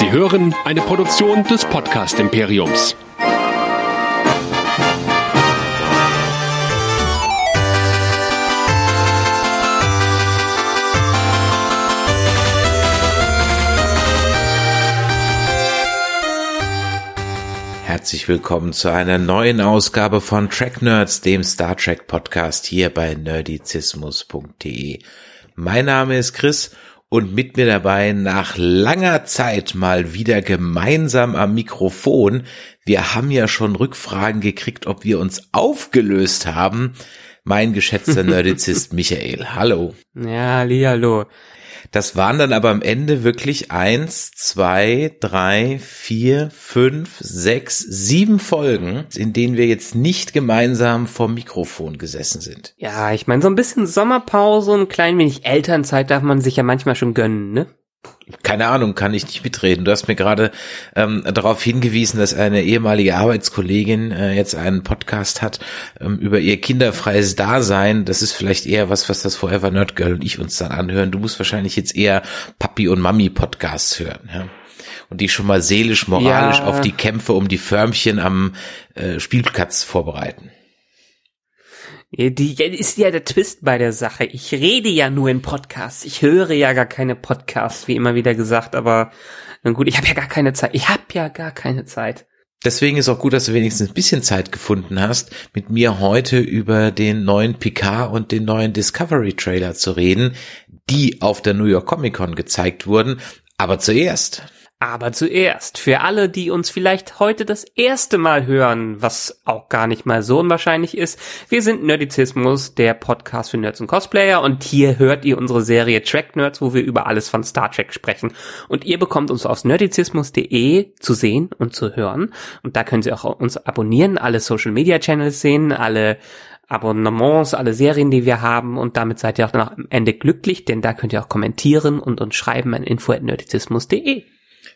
Sie hören eine Produktion des Podcast Imperiums. Herzlich willkommen zu einer neuen Ausgabe von Track Nerds, dem Star Trek Podcast hier bei nerdizismus.de. Mein Name ist Chris und mit mir dabei nach langer Zeit mal wieder gemeinsam am Mikrofon. Wir haben ja schon Rückfragen gekriegt, ob wir uns aufgelöst haben. Mein geschätzter Nerdizist Michael. Hallo. Ja, hallo. Das waren dann aber am Ende wirklich eins, zwei, drei, vier, fünf, sechs, sieben Folgen, in denen wir jetzt nicht gemeinsam vor Mikrofon gesessen sind. Ja, ich meine, so ein bisschen Sommerpause und ein klein wenig Elternzeit darf man sich ja manchmal schon gönnen, ne? Keine Ahnung, kann ich nicht mitreden. Du hast mir gerade ähm, darauf hingewiesen, dass eine ehemalige Arbeitskollegin äh, jetzt einen Podcast hat ähm, über ihr kinderfreies Dasein. Das ist vielleicht eher was, was das Forever Nerd Girl und ich uns dann anhören. Du musst wahrscheinlich jetzt eher Papi und Mami Podcasts hören. Ja? Und die schon mal seelisch, moralisch ja. auf die Kämpfe um die Förmchen am äh, Spielplatz vorbereiten. Die ist ja der Twist bei der Sache. Ich rede ja nur in Podcasts. Ich höre ja gar keine Podcasts, wie immer wieder gesagt, aber gut, ich habe ja gar keine Zeit. Ich habe ja gar keine Zeit. Deswegen ist auch gut, dass du wenigstens ein bisschen Zeit gefunden hast, mit mir heute über den neuen Picard und den neuen Discovery Trailer zu reden, die auf der New York Comic Con gezeigt wurden. Aber zuerst aber zuerst, für alle, die uns vielleicht heute das erste Mal hören, was auch gar nicht mal so unwahrscheinlich ist, wir sind Nerdizismus, der Podcast für Nerds und Cosplayer und hier hört ihr unsere Serie Track Nerds, wo wir über alles von Star Trek sprechen. Und ihr bekommt uns auf nerdizismus.de zu sehen und zu hören und da können Sie auch uns abonnieren, alle Social Media Channels sehen, alle Abonnements, alle Serien, die wir haben und damit seid ihr auch am Ende glücklich, denn da könnt ihr auch kommentieren und uns schreiben an info@nerdizismus.de.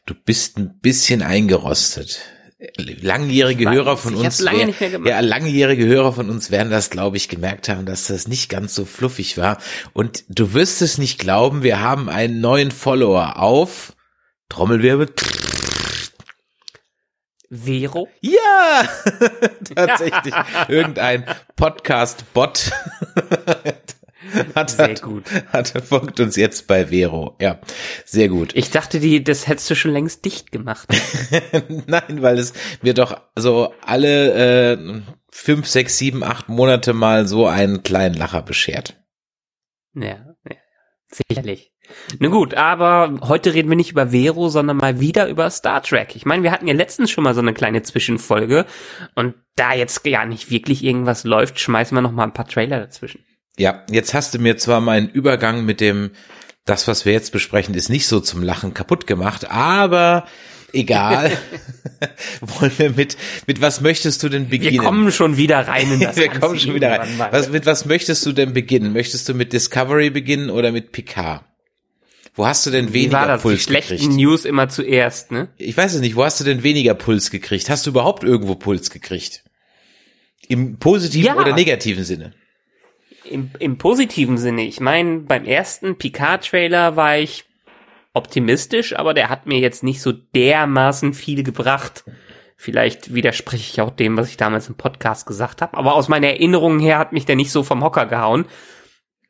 Du bist ein bisschen eingerostet. Langjährige Hörer von uns, lange wär, ja, langjährige Hörer von uns werden das, glaube ich, gemerkt haben, dass das nicht ganz so fluffig war. Und du wirst es nicht glauben, wir haben einen neuen Follower auf Trommelwirbel. Vero? Ja, tatsächlich. Irgendein Podcast-Bot hat, sehr hat, gut. Hat, folgt uns jetzt bei Vero. Ja, sehr gut. Ich dachte, die, das hättest du schon längst dicht gemacht. Nein, weil es mir doch so alle äh, fünf, sechs, sieben, acht Monate mal so einen kleinen Lacher beschert. Ja, ja sicherlich. Na gut, aber heute reden wir nicht über Vero, sondern mal wieder über Star Trek. Ich meine, wir hatten ja letztens schon mal so eine kleine Zwischenfolge und da jetzt ja nicht wirklich irgendwas läuft, schmeißen wir noch mal ein paar Trailer dazwischen. Ja, jetzt hast du mir zwar meinen Übergang mit dem, das, was wir jetzt besprechen, ist nicht so zum Lachen kaputt gemacht, aber egal. Wollen wir mit, mit was möchtest du denn beginnen? Wir kommen schon wieder rein in das Wir kommen schon wieder rein. Was, mit was möchtest du denn beginnen? Möchtest du mit Discovery beginnen oder mit Picard? Wo hast du denn weniger Wie war das? Puls Die schlechten gekriegt? News immer zuerst, ne? Ich weiß es nicht. Wo hast du denn weniger Puls gekriegt? Hast du überhaupt irgendwo Puls gekriegt? Im positiven ja. oder negativen Sinne? Im, im positiven Sinne. Ich meine, beim ersten Picard-Trailer war ich optimistisch, aber der hat mir jetzt nicht so dermaßen viel gebracht. Vielleicht widerspreche ich auch dem, was ich damals im Podcast gesagt habe, aber aus meiner Erinnerung her hat mich der nicht so vom Hocker gehauen.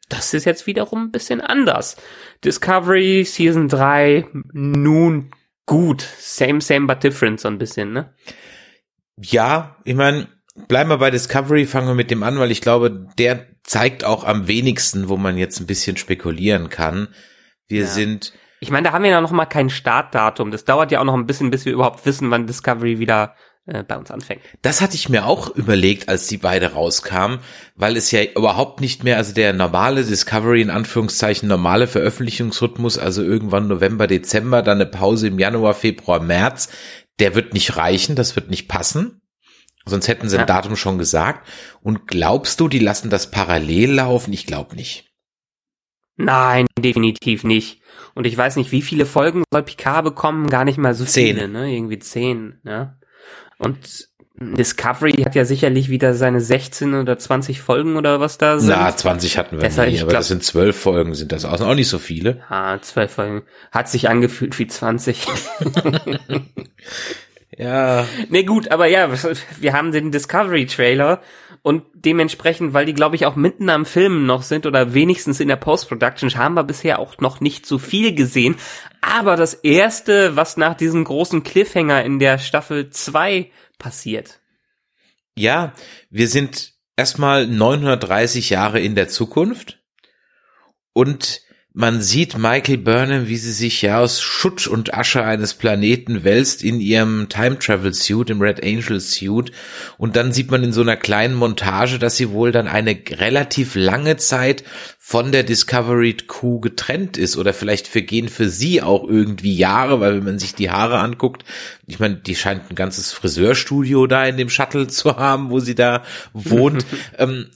Das ist jetzt wiederum ein bisschen anders. Discovery Season 3, nun gut. Same, same, but different, so ein bisschen, ne? Ja, ich meine, bleiben wir bei Discovery, fangen wir mit dem an, weil ich glaube, der zeigt auch am wenigsten, wo man jetzt ein bisschen spekulieren kann. Wir ja. sind. Ich meine, da haben wir ja noch mal kein Startdatum. Das dauert ja auch noch ein bisschen, bis wir überhaupt wissen, wann Discovery wieder äh, bei uns anfängt. Das hatte ich mir auch überlegt, als die beide rauskamen, weil es ja überhaupt nicht mehr, also der normale Discovery in Anführungszeichen normale Veröffentlichungsrhythmus, also irgendwann November, Dezember, dann eine Pause im Januar, Februar, März, der wird nicht reichen, das wird nicht passen. Sonst hätten sie ja. ein Datum schon gesagt. Und glaubst du, die lassen das parallel laufen? Ich glaube nicht. Nein, definitiv nicht. Und ich weiß nicht, wie viele Folgen soll Picard bekommen? Gar nicht mal so zehn. viele, ne? Irgendwie zehn, ne? Und Discovery hat ja sicherlich wieder seine 16 oder 20 Folgen oder was da sind. Na, 20 hatten wir Deshalb, nie, aber glaub- das sind zwölf Folgen, sind das auch, auch nicht so viele. Ah, zwölf Folgen. Hat sich angefühlt wie 20. Ja, nee, gut, aber ja, wir haben den Discovery-Trailer und dementsprechend, weil die, glaube ich, auch mitten am Filmen noch sind oder wenigstens in der Post-Production, haben wir bisher auch noch nicht so viel gesehen. Aber das erste, was nach diesem großen Cliffhanger in der Staffel 2 passiert. ja, wir sind erstmal 930 Jahre in der Zukunft und man sieht Michael Burnham, wie sie sich ja aus Schutt und Asche eines Planeten wälzt in ihrem Time Travel Suit, im Red Angel Suit. Und dann sieht man in so einer kleinen Montage, dass sie wohl dann eine relativ lange Zeit von der Discovery Crew getrennt ist oder vielleicht vergehen für sie auch irgendwie Jahre, weil wenn man sich die Haare anguckt, ich meine, die scheint ein ganzes Friseurstudio da in dem Shuttle zu haben, wo sie da wohnt. ähm,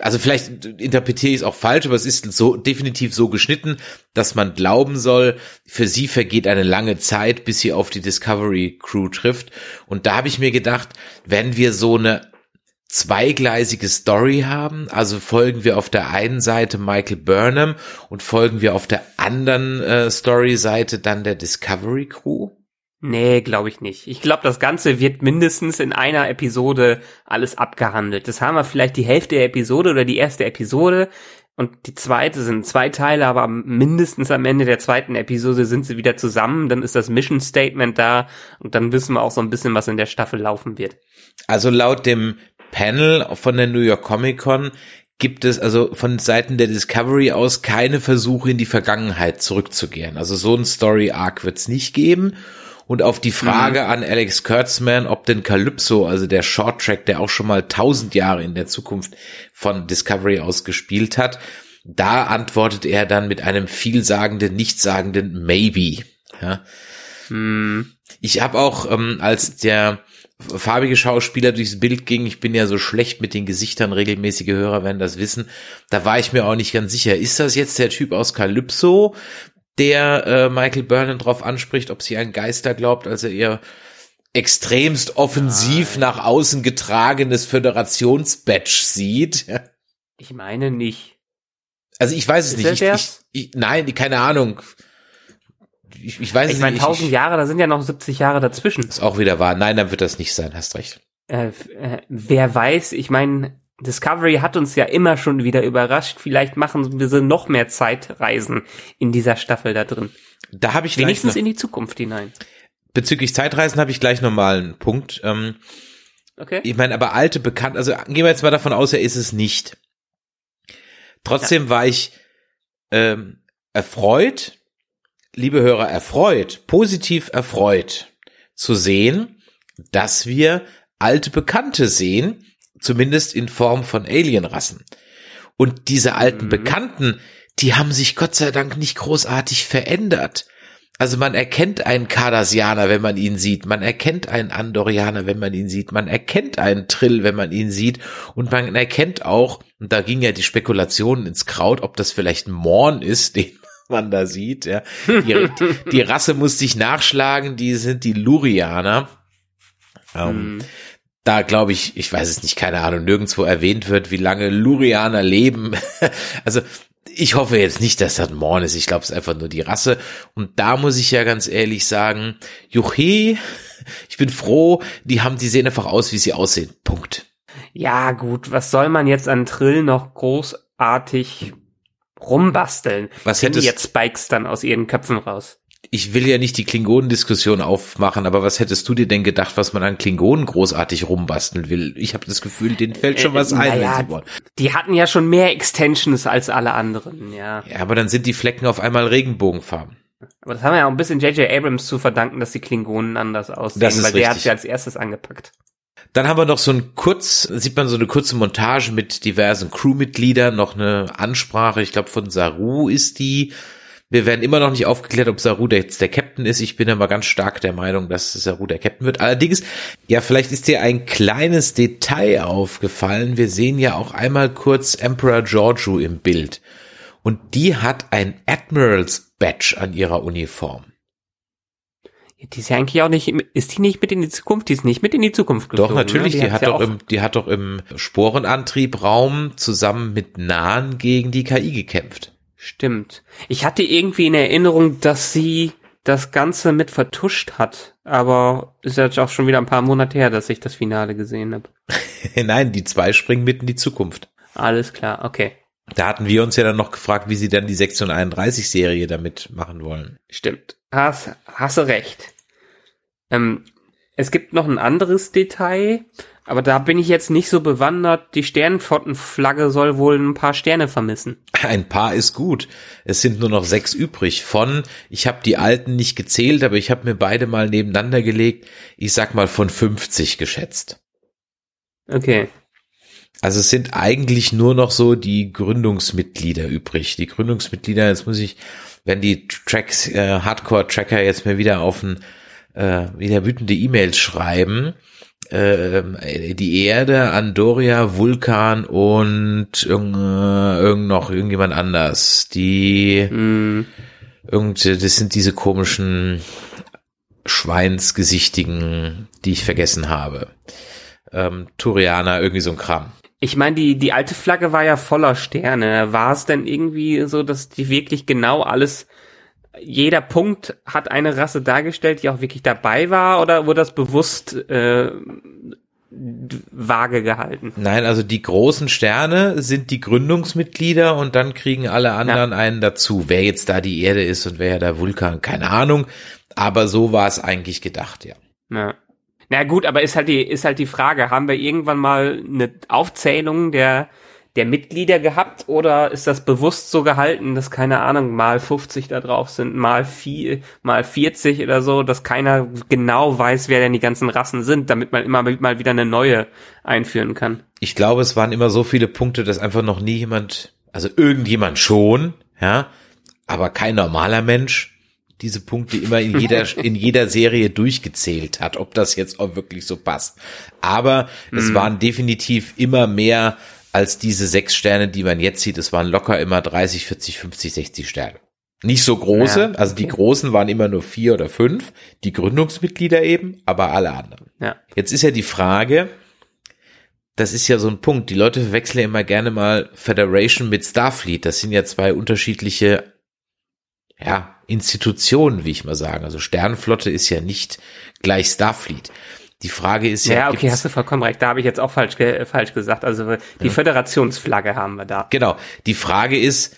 also vielleicht interpretiere ich es auch falsch, aber es ist so definitiv so geschnitten, dass man glauben soll, für sie vergeht eine lange Zeit, bis sie auf die Discovery Crew trifft. Und da habe ich mir gedacht, wenn wir so eine zweigleisige Story haben, also folgen wir auf der einen Seite Michael Burnham und folgen wir auf der anderen äh, Story-Seite dann der Discovery Crew? Nee, glaube ich nicht. Ich glaube, das Ganze wird mindestens in einer Episode alles abgehandelt. Das haben wir vielleicht die Hälfte der Episode oder die erste Episode und die zweite sind zwei Teile, aber mindestens am Ende der zweiten Episode sind sie wieder zusammen. Dann ist das Mission Statement da und dann wissen wir auch so ein bisschen, was in der Staffel laufen wird. Also laut dem Panel von der New York Comic Con gibt es also von Seiten der Discovery aus keine Versuche in die Vergangenheit zurückzukehren. Also so ein Story Arc wird es nicht geben. Und auf die Frage an Alex Kurtzman, ob denn Calypso, also der Short Track, der auch schon mal tausend Jahre in der Zukunft von Discovery aus gespielt hat, da antwortet er dann mit einem vielsagenden, nichtssagenden Maybe. Ja. Hm. Ich habe auch, ähm, als der farbige Schauspieler durchs Bild ging, ich bin ja so schlecht mit den Gesichtern, regelmäßige Hörer werden das wissen, da war ich mir auch nicht ganz sicher, ist das jetzt der Typ aus Calypso, der äh, Michael Burnham drauf anspricht, ob sie an Geister glaubt, als er ihr extremst offensiv nach außen getragenes Föderationsbadge sieht. Ich meine nicht. Also ich weiß es Ist nicht. Ich, ich, ich, nein, keine Ahnung. Ich, ich weiß Ich es meine, nicht. tausend ich, Jahre, da sind ja noch 70 Jahre dazwischen. ist auch wieder wahr. Nein, dann wird das nicht sein. Hast recht. Äh, äh, wer weiß, ich meine, Discovery hat uns ja immer schon wieder überrascht. Vielleicht machen wir so noch mehr Zeitreisen in dieser Staffel da drin. Da habe ich Wenigstens noch, in die Zukunft hinein. bezüglich Zeitreisen habe ich gleich nochmal einen Punkt. Ähm, Okay? ich meine, aber alte bekannt, also gehen wir jetzt mal davon aus, er ist es nicht. Trotzdem war ich ähm, erfreut, liebe Hörer, erfreut, positiv erfreut zu sehen, dass wir alte Bekannte sehen, zumindest in Form von Alienrassen. Und diese alten Mhm. Bekannten, die haben sich Gott sei Dank nicht großartig verändert. Also man erkennt einen Cardassianer, wenn man ihn sieht. Man erkennt einen Andorianer, wenn man ihn sieht. Man erkennt einen Trill, wenn man ihn sieht. Und man erkennt auch, und da ging ja die Spekulation ins Kraut, ob das vielleicht ein Morn ist, den man da sieht. Ja. Die, die Rasse musste ich nachschlagen, die sind die Lurianer. Ähm, Hm. da glaube ich, ich weiß es nicht, keine Ahnung, nirgendwo erwähnt wird, wie lange Lurianer leben. also ich hoffe jetzt nicht, dass das Morn ist. Ich glaube, es ist einfach nur die Rasse. Und da muss ich ja ganz ehrlich sagen, Juche, ich bin froh, die haben, die sehen einfach aus, wie sie aussehen. Punkt. Ja, gut, was soll man jetzt an Trill noch großartig rumbasteln? Was hättest, jetzt Spikes dann aus ihren Köpfen raus? ich will ja nicht die Klingonen-Diskussion aufmachen, aber was hättest du dir denn gedacht, was man an Klingonen großartig rumbasteln will? Ich habe das Gefühl, denen fällt schon Äh, was ein, naja. Die hatten ja schon mehr Extensions als alle anderen, ja. Ja, aber dann sind die Flecken auf einmal Regenbogenfarben. Aber das haben wir ja auch ein bisschen J.J. Abrams zu verdanken, dass die Klingonen anders aussehen, Das ist weil der hat richtig. sie als erstes angepackt. Dann haben wir noch so ein kurz, sieht man so eine kurze Montage mit diversen Crewmitgliedern, noch eine Ansprache, ich glaube von Saru ist die. Wir werden immer noch nicht aufgeklärt, ob Saru der jetzt der Captain ist. Ich bin aber ganz stark der Meinung, dass Saru der Captain wird. Allerdings, ja, vielleicht ist dir ein kleines Detail aufgefallen. Wir sehen ja auch einmal kurz Emperor Giorgio im Bild. Und die hat ein Admirals Badge an ihrer Uniform. Die ist ja eigentlich auch nicht, ist die nicht mit in die Zukunft? Die ist nicht mit in die Zukunft geflogen. Doch, natürlich, ne? die, die hat, doch im, die hat doch im Sporenantriebraum zusammen mit Nahen gegen die KI gekämpft. Stimmt. Ich hatte irgendwie in Erinnerung, dass sie das Ganze mit vertuscht hat, aber ist jetzt auch schon wieder ein paar Monate her, dass ich das Finale gesehen habe. Nein, die zwei springen mit in die Zukunft. Alles klar, okay. Da hatten wir uns ja dann noch gefragt, wie sie dann die Sektion 31 Serie damit machen wollen. Stimmt. Hast, hast du recht. Ähm, es gibt noch ein anderes Detail, aber da bin ich jetzt nicht so bewandert. Die Sternenflottenflagge soll wohl ein paar Sterne vermissen. Ein paar ist gut. Es sind nur noch sechs übrig von, ich habe die alten nicht gezählt, aber ich habe mir beide mal nebeneinander gelegt. Ich sag mal von 50 geschätzt. Okay. Also es sind eigentlich nur noch so die Gründungsmitglieder übrig. Die Gründungsmitglieder, jetzt muss ich, wenn die Tracks, äh, Hardcore-Tracker jetzt mir wieder auf ein, äh, wieder wütende E-Mails schreiben, äh, die Erde, Andoria, Vulkan und irgend, äh, irgend noch irgendjemand anders. Die, mm. irgend, das sind diese komischen Schweinsgesichtigen, die ich vergessen habe. Ähm, Turianer, irgendwie so ein Kram. Ich meine, die, die alte Flagge war ja voller Sterne. War es denn irgendwie so, dass die wirklich genau alles, jeder Punkt hat eine Rasse dargestellt, die auch wirklich dabei war, oder wurde das bewusst äh, vage gehalten? Nein, also die großen Sterne sind die Gründungsmitglieder und dann kriegen alle anderen ja. einen dazu. Wer jetzt da die Erde ist und wer der Vulkan, keine Ahnung. Aber so war es eigentlich gedacht, ja. Ja. Na gut, aber ist halt die, ist halt die Frage, haben wir irgendwann mal eine Aufzählung der, der Mitglieder gehabt oder ist das bewusst so gehalten, dass keine Ahnung, mal 50 da drauf sind, mal vier, mal 40 oder so, dass keiner genau weiß, wer denn die ganzen Rassen sind, damit man immer mal wieder eine neue einführen kann? Ich glaube, es waren immer so viele Punkte, dass einfach noch nie jemand, also irgendjemand schon, ja, aber kein normaler Mensch diese Punkte immer in jeder, in jeder Serie durchgezählt hat, ob das jetzt auch wirklich so passt. Aber mm. es mhm. waren definitiv immer mehr als diese sechs Sterne, die man jetzt sieht. Es waren locker immer 30, 40, 50, 60 Sterne. Nicht so große, ja, also die großen waren immer nur vier oder fünf, die Gründungsmitglieder eben, aber alle anderen. Ja. Jetzt ist ja die Frage, das ist ja so ein Punkt, die Leute verwechseln ja immer gerne mal Federation mit Starfleet. Das sind ja zwei unterschiedliche, ja, Institutionen, wie ich mal sagen. Also Sternflotte ist ja nicht gleich Starfleet. Die Frage ist ja. Ja, okay, hast du vollkommen recht. Da habe ich jetzt auch falsch, ge falsch gesagt. Also die ja. Föderationsflagge haben wir da. Genau. Die Frage ist,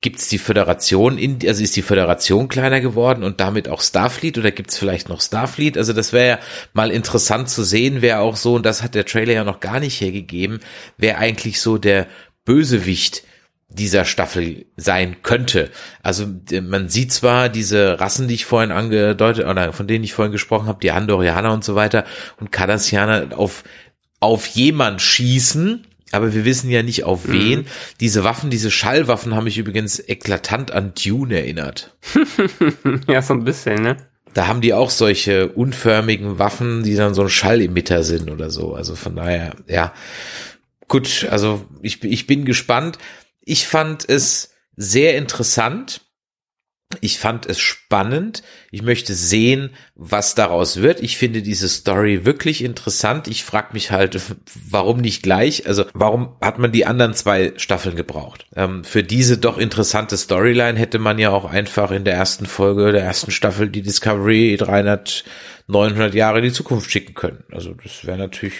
gibt's die Föderation in, also ist die Föderation kleiner geworden und damit auch Starfleet oder gibt's vielleicht noch Starfleet? Also das wäre ja mal interessant zu sehen, wer auch so, und das hat der Trailer ja noch gar nicht hergegeben, wer eigentlich so der Bösewicht dieser Staffel sein könnte. Also man sieht zwar diese Rassen, die ich vorhin angedeutet oder von denen ich vorhin gesprochen habe, die Andorianer und so weiter und Cardassianer auf auf jemand schießen, aber wir wissen ja nicht auf mhm. wen. Mhm. Diese Waffen, diese Schallwaffen haben mich übrigens eklatant an Dune erinnert. ja, so ein bisschen, ne? Da haben die auch solche unförmigen Waffen, die dann so ein Schallemitter sind oder so. Also von daher, ja. Gut, also ich, ich bin gespannt. Ich fand es sehr interessant. Ich fand es spannend. Ich möchte sehen, was daraus wird. Ich finde diese Story wirklich interessant. Ich frage mich halt, warum nicht gleich? Also warum hat man die anderen zwei Staffeln gebraucht? Ähm, für diese doch interessante Storyline hätte man ja auch einfach in der ersten Folge der ersten Staffel die Discovery 300 900 Jahre in die Zukunft schicken können. Also das wäre natürlich,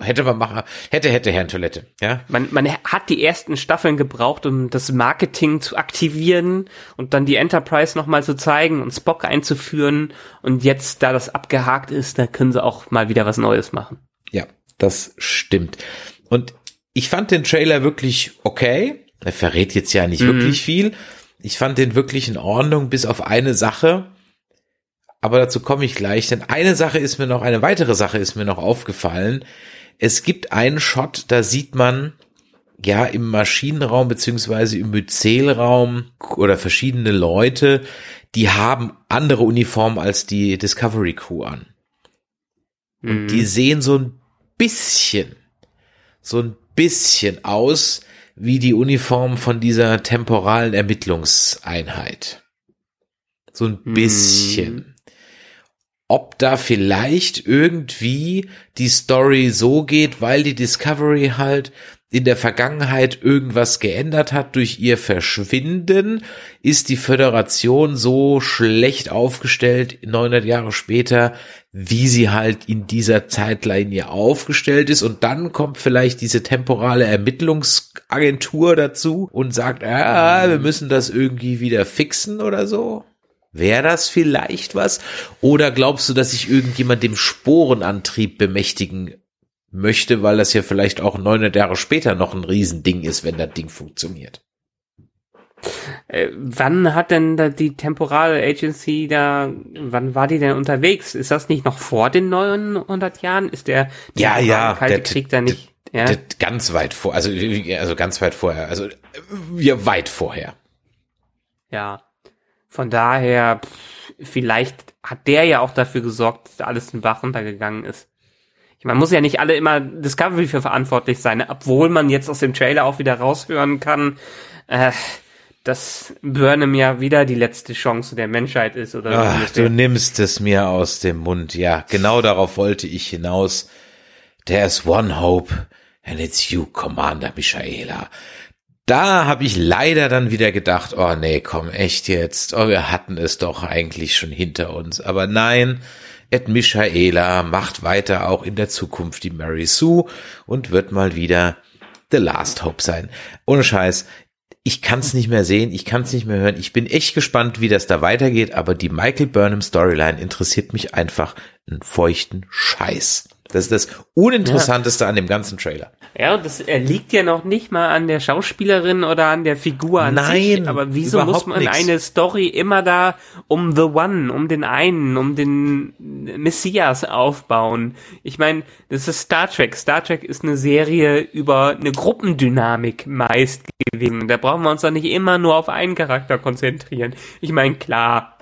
hätte man machen, hätte, hätte Herrn Toilette, ja. Man, man hat die ersten Staffeln gebraucht, um das Marketing zu aktivieren und dann die Enterprise nochmal zu zeigen und Spock einzuführen und jetzt, da das abgehakt ist, da können sie auch mal wieder was Neues machen. Ja, das stimmt. Und ich fand den Trailer wirklich okay. Er verrät jetzt ja nicht mhm. wirklich viel. Ich fand den wirklich in Ordnung, bis auf eine Sache aber dazu komme ich gleich, denn eine Sache ist mir noch, eine weitere Sache ist mir noch aufgefallen. Es gibt einen Shot, da sieht man ja im Maschinenraum beziehungsweise im Myzelraum oder verschiedene Leute, die haben andere Uniformen als die Discovery Crew an. Und mhm. die sehen so ein bisschen, so ein bisschen aus wie die Uniform von dieser temporalen Ermittlungseinheit. So ein mhm. bisschen. Mhm. Ob da vielleicht irgendwie die Story so geht, weil die Discovery halt in der Vergangenheit irgendwas geändert hat durch ihr Verschwinden, ist die Föderation so schlecht aufgestellt 900 Jahre später, wie sie halt in dieser Zeitlinie aufgestellt ist und dann kommt vielleicht diese temporale Ermittlungsagentur dazu und sagt, ah, wir müssen das irgendwie wieder fixen oder so. Wäre das vielleicht was? Oder glaubst du, dass sich irgendjemand dem Sporenantrieb bemächtigen möchte, weil das ja vielleicht auch 900 Jahre später noch ein Riesending ist, wenn das Ding funktioniert? Äh, wann hat denn da die Temporal Agency da, wann war die denn unterwegs? Ist das nicht noch vor den 900 Jahren? Ist der, der ja, ja, Kalte der, Krieg da nicht? Der, ja? Ganz weit vor, also, also ganz weit vorher, also wir weit vorher. Ja. Von daher, vielleicht hat der ja auch dafür gesorgt, dass alles den Bach runtergegangen ist. Ich meine, muss ja nicht alle immer Discovery für verantwortlich sein, obwohl man jetzt aus dem Trailer auch wieder raushören kann, äh, dass Burnham ja wieder die letzte Chance der Menschheit ist oder Ach, du nimmst es mir aus dem Mund. Ja, genau darauf wollte ich hinaus. There's one hope and it's you, Commander Michaela da habe ich leider dann wieder gedacht, oh nee, komm, echt jetzt, oh, wir hatten es doch eigentlich schon hinter uns. Aber nein, Ed Michaela macht weiter auch in der Zukunft die Mary Sue und wird mal wieder The Last Hope sein. Ohne Scheiß, ich kann es nicht mehr sehen, ich kann es nicht mehr hören. Ich bin echt gespannt, wie das da weitergeht, aber die Michael Burnham Storyline interessiert mich einfach einen feuchten Scheiß. Das ist das Uninteressanteste ja. an dem ganzen Trailer. Ja, und das liegt ja noch nicht mal an der Schauspielerin oder an der Figur an Nein, sich. Aber wieso muss man nix. eine Story immer da um The One, um den einen, um den Messias aufbauen? Ich meine, das ist Star Trek. Star Trek ist eine Serie über eine Gruppendynamik meist gewesen. Da brauchen wir uns doch nicht immer nur auf einen Charakter konzentrieren. Ich meine, klar,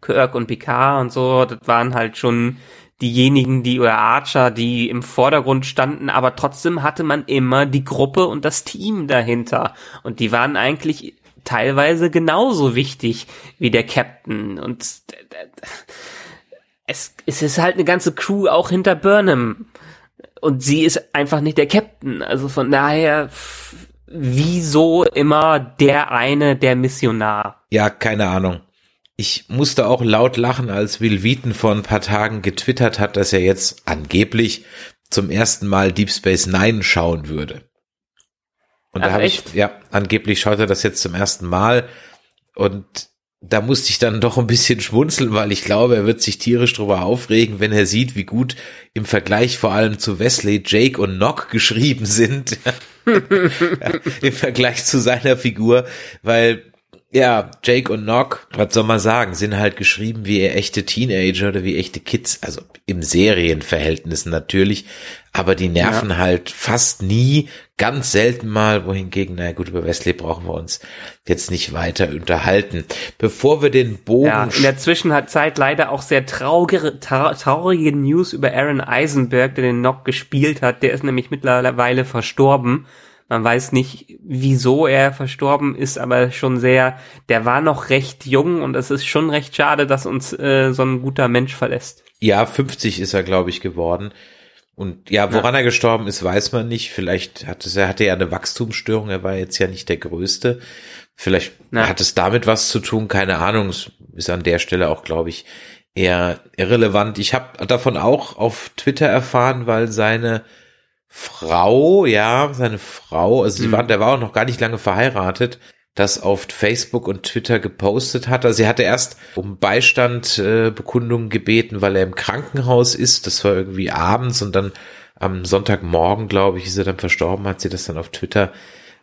Kirk und Picard und so, das waren halt schon diejenigen, die oder Archer, die im Vordergrund standen, aber trotzdem hatte man immer die Gruppe und das Team dahinter. Und die waren eigentlich teilweise genauso wichtig wie der Captain. Und es, es ist halt eine ganze Crew auch hinter Burnham. Und sie ist einfach nicht der Captain. Also von daher, wieso immer der eine, der Missionar? Ja, keine Ahnung. Ich musste auch laut lachen, als Will Wheaton vor ein paar Tagen getwittert hat, dass er jetzt angeblich zum ersten Mal Deep Space Nine schauen würde. Und Ach, da habe ich, ja, angeblich schaut er das jetzt zum ersten Mal. Und da musste ich dann doch ein bisschen schmunzeln, weil ich glaube, er wird sich tierisch drüber aufregen, wenn er sieht, wie gut im Vergleich vor allem zu Wesley, Jake und Nock geschrieben sind. Im Vergleich zu seiner Figur, weil ja, Jake und Nock, was soll man sagen, sind halt geschrieben wie echte Teenager oder wie echte Kids, also im Serienverhältnis natürlich, aber die nerven ja. halt fast nie, ganz selten mal, wohingegen, naja gut, über Wesley brauchen wir uns jetzt nicht weiter unterhalten. Bevor wir den Bogen... Ja, in der Zwischenzeit leider auch sehr traurige, traurige News über Aaron Eisenberg, der den Nock gespielt hat, der ist nämlich mittlerweile verstorben. Man weiß nicht, wieso er verstorben ist, aber schon sehr, der war noch recht jung und es ist schon recht schade, dass uns äh, so ein guter Mensch verlässt. Ja, 50 ist er, glaube ich, geworden. Und ja, woran ja. er gestorben ist, weiß man nicht. Vielleicht hat es, er hatte ja eine Wachstumsstörung, er war jetzt ja nicht der Größte. Vielleicht ja. hat es damit was zu tun, keine Ahnung. Es ist an der Stelle auch, glaube ich, eher irrelevant. Ich habe davon auch auf Twitter erfahren, weil seine Frau, ja, seine Frau, also sie mhm. war, der war auch noch gar nicht lange verheiratet, das auf Facebook und Twitter gepostet hat. Also sie hatte erst um Beistand äh, Bekundungen gebeten, weil er im Krankenhaus ist. Das war irgendwie abends und dann am Sonntagmorgen, glaube ich, ist er dann verstorben, hat sie das dann auf Twitter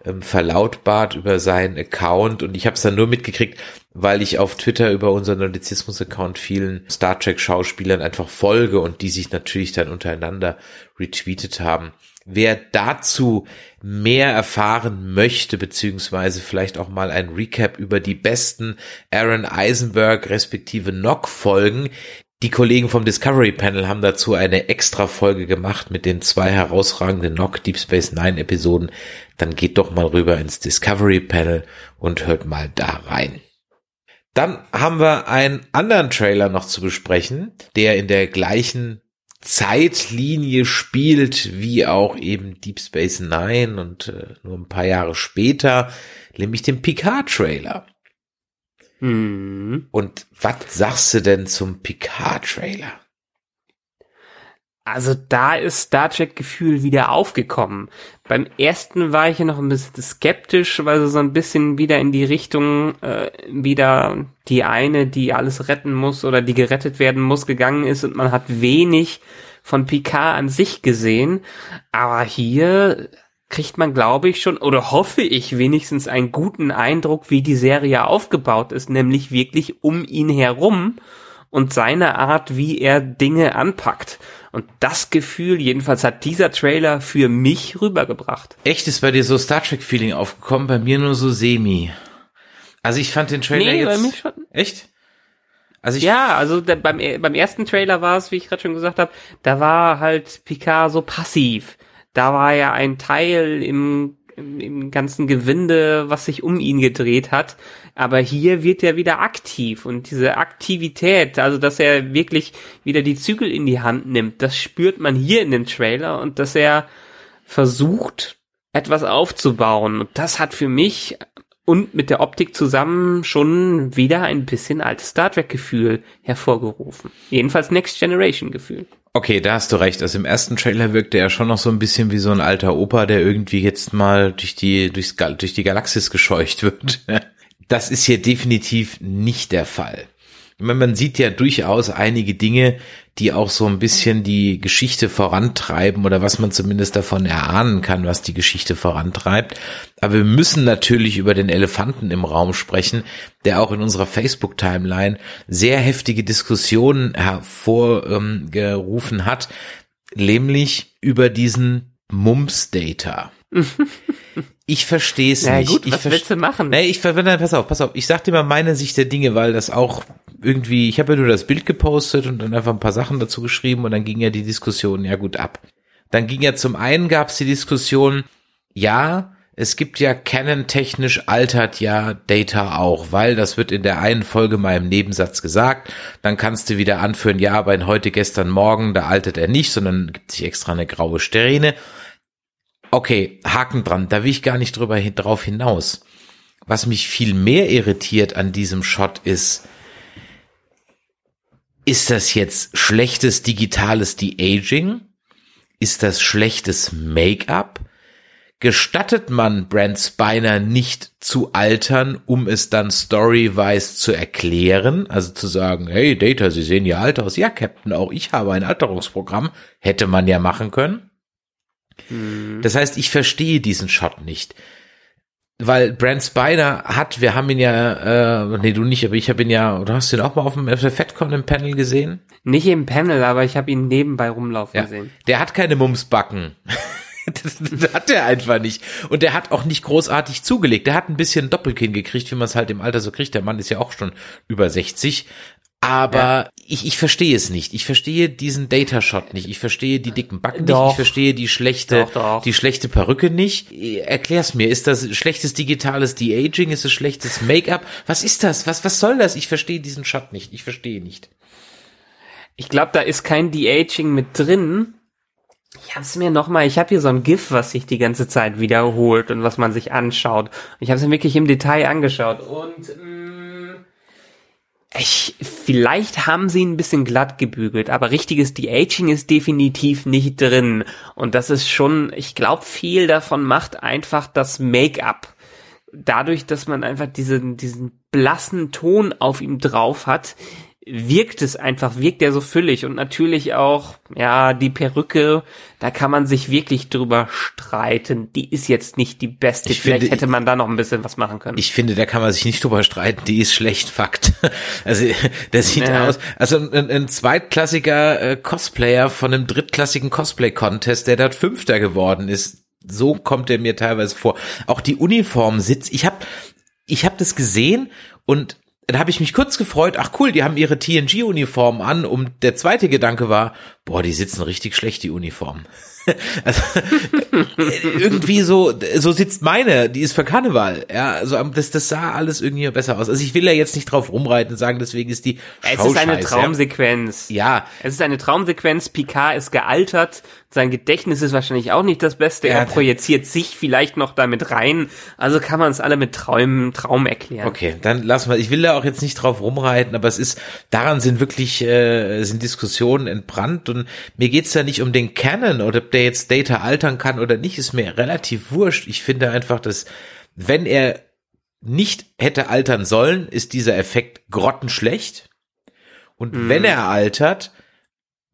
ähm, verlautbart über seinen Account und ich habe es dann nur mitgekriegt, weil ich auf Twitter über unseren Nerdizismus-Account vielen Star Trek-Schauspielern einfach folge und die sich natürlich dann untereinander retweetet haben. Wer dazu mehr erfahren möchte, beziehungsweise vielleicht auch mal ein Recap über die besten Aaron Eisenberg respektive Nock Folgen, die Kollegen vom Discovery Panel haben dazu eine extra Folge gemacht mit den zwei herausragenden Nock Deep Space Nine Episoden. Dann geht doch mal rüber ins Discovery Panel und hört mal da rein. Dann haben wir einen anderen Trailer noch zu besprechen, der in der gleichen Zeitlinie spielt, wie auch eben Deep Space Nine und äh, nur ein paar Jahre später, nämlich den Picard-Trailer. Mhm. Und was sagst du denn zum Picard-Trailer? Also da ist Star Trek Gefühl wieder aufgekommen. Beim ersten war ich ja noch ein bisschen skeptisch, weil so ein bisschen wieder in die Richtung äh, wieder die eine, die alles retten muss oder die gerettet werden muss, gegangen ist und man hat wenig von Picard an sich gesehen. Aber hier kriegt man, glaube ich, schon oder hoffe ich wenigstens einen guten Eindruck, wie die Serie aufgebaut ist, nämlich wirklich um ihn herum und seine Art, wie er Dinge anpackt. Und das Gefühl, jedenfalls hat dieser Trailer für mich rübergebracht. Echt ist bei dir so Star Trek Feeling aufgekommen, bei mir nur so semi. Also ich fand den Trailer Nee, bei jetzt mir schon. echt. Also ich Ja, also der, beim, beim ersten Trailer war es, wie ich gerade schon gesagt habe, da war halt Picard so passiv. Da war ja ein Teil im, im, im ganzen Gewinde, was sich um ihn gedreht hat. Aber hier wird er wieder aktiv und diese Aktivität, also dass er wirklich wieder die Zügel in die Hand nimmt, das spürt man hier in dem Trailer und dass er versucht, etwas aufzubauen. Und das hat für mich und mit der Optik zusammen schon wieder ein bisschen altes Star Trek Gefühl hervorgerufen. Jedenfalls Next Generation Gefühl. Okay, da hast du recht. Also im ersten Trailer wirkte er schon noch so ein bisschen wie so ein alter Opa, der irgendwie jetzt mal durch die, durchs, durch die Galaxis gescheucht wird. Das ist hier definitiv nicht der Fall. Meine, man sieht ja durchaus einige Dinge, die auch so ein bisschen die Geschichte vorantreiben oder was man zumindest davon erahnen kann, was die Geschichte vorantreibt. Aber wir müssen natürlich über den Elefanten im Raum sprechen, der auch in unserer Facebook-Timeline sehr heftige Diskussionen hervorgerufen hat, nämlich über diesen Mums-Data. Ich verstehe es nicht. gut, ich was willst du machen? Nee, ich ver- nein, pass auf, pass auf. Ich sag dir mal meine Sicht der Dinge, weil das auch irgendwie, ich habe ja nur das Bild gepostet und dann einfach ein paar Sachen dazu geschrieben und dann ging ja die Diskussion ja gut ab. Dann ging ja zum einen gab's die Diskussion, ja, es gibt ja Canon-technisch altert ja Data auch, weil das wird in der einen Folge mal im Nebensatz gesagt. Dann kannst du wieder anführen, ja, aber in heute, gestern, morgen, da altert er nicht, sondern gibt sich extra eine graue Strähne. Okay, Haken dran, da will ich gar nicht drüber drauf hinaus. Was mich viel mehr irritiert an diesem Shot ist, ist das jetzt schlechtes digitales De-Aging? Ist das schlechtes Make-up? Gestattet man Brent Spiner nicht zu altern, um es dann storywise zu erklären? Also zu sagen, hey Data, Sie sehen ja alt aus. Ja, Captain, auch ich habe ein Alterungsprogramm. Hätte man ja machen können. Das heißt, ich verstehe diesen Shot nicht. Weil Brent Spiner hat, wir haben ihn ja, äh, nee, du nicht, aber ich habe ihn ja, du hast ihn auch mal auf dem FedCon im Panel gesehen? Nicht im Panel, aber ich habe ihn nebenbei rumlaufen Ja. gesehen. Der hat keine Mumsbacken. Das, das hat er einfach nicht. Und der hat auch nicht großartig zugelegt. Der hat ein bisschen Doppelkinn gekriegt, wie man es halt im Alter so kriegt. Der Mann ist ja auch schon über 60. Aber ich, ich verstehe es nicht. Ich verstehe diesen Data-Shot nicht. Ich verstehe die dicken Backen nicht. Doch. Ich verstehe die schlechte, Doch, doch. die schlechte Perücke nicht. Erklär's mir. Ist das schlechtes digitales De-Aging? Ist es schlechtes Make-up? Was ist das? Was, was soll das? Ich verstehe diesen Shot nicht. Ich verstehe nicht. Ich glaube, da ist kein De-Aging mit drin. Ich hab's mir noch mal, ich habe hier so ein GIF, was sich die ganze Zeit wiederholt und was man sich anschaut. Ich habe es mir wirklich im Detail angeschaut und mh, ich, vielleicht haben sie ein bisschen glatt gebügelt, aber richtiges De-Aging ist definitiv nicht drin. Und das ist schon, ich glaube, viel davon macht einfach das Make-up. Dadurch, dass man einfach diesen, diesen blassen Ton auf ihm drauf hat, wirkt es einfach, wirkt er so füllig und natürlich auch, ja, die Perücke, da kann man sich wirklich drüber streiten. Die ist jetzt nicht die beste. Ich Vielleicht finde- hätte man da noch ein bisschen was machen können. Ich finde, da kann man sich nicht drüber streiten, die ist schlecht, Fakt. Also, der sieht Ja. aus, also ein, ein zweitklassiger äh, Cosplayer von einem drittklassigen Cosplay-Contest, der dort Fünfter geworden ist. So kommt er mir teilweise vor. Auch die Uniform sitzt, ich habe ich hab das gesehen und dann habe ich mich kurz gefreut, ach cool, die haben ihre TNG-Uniform an und der zweite Gedanke war, boah, die sitzen richtig schlecht, die Uniform. also, irgendwie so, so sitzt meine, die ist für Karneval. Ja, also das, das sah alles irgendwie besser aus. Also ich will ja jetzt nicht drauf rumreiten und sagen, deswegen ist die Es ist eine Traumsequenz. Ja. Es ist eine Traumsequenz. Picard ist gealtert. Sein Gedächtnis ist wahrscheinlich auch nicht das Beste. Er projiziert sich vielleicht noch damit rein. Also kann man es alle mit Träumen, Traum erklären. Okay, dann lassen wir. Ich will da auch jetzt nicht drauf rumreiten, aber es ist, daran sind wirklich, äh, sind Diskussionen entbrannt und mir geht's da nicht um den Canon oder ob der jetzt Data altern kann oder nicht, ist mir relativ wurscht. Ich finde einfach, dass wenn er nicht hätte altern sollen, ist dieser Effekt grottenschlecht. Und mhm. wenn er altert,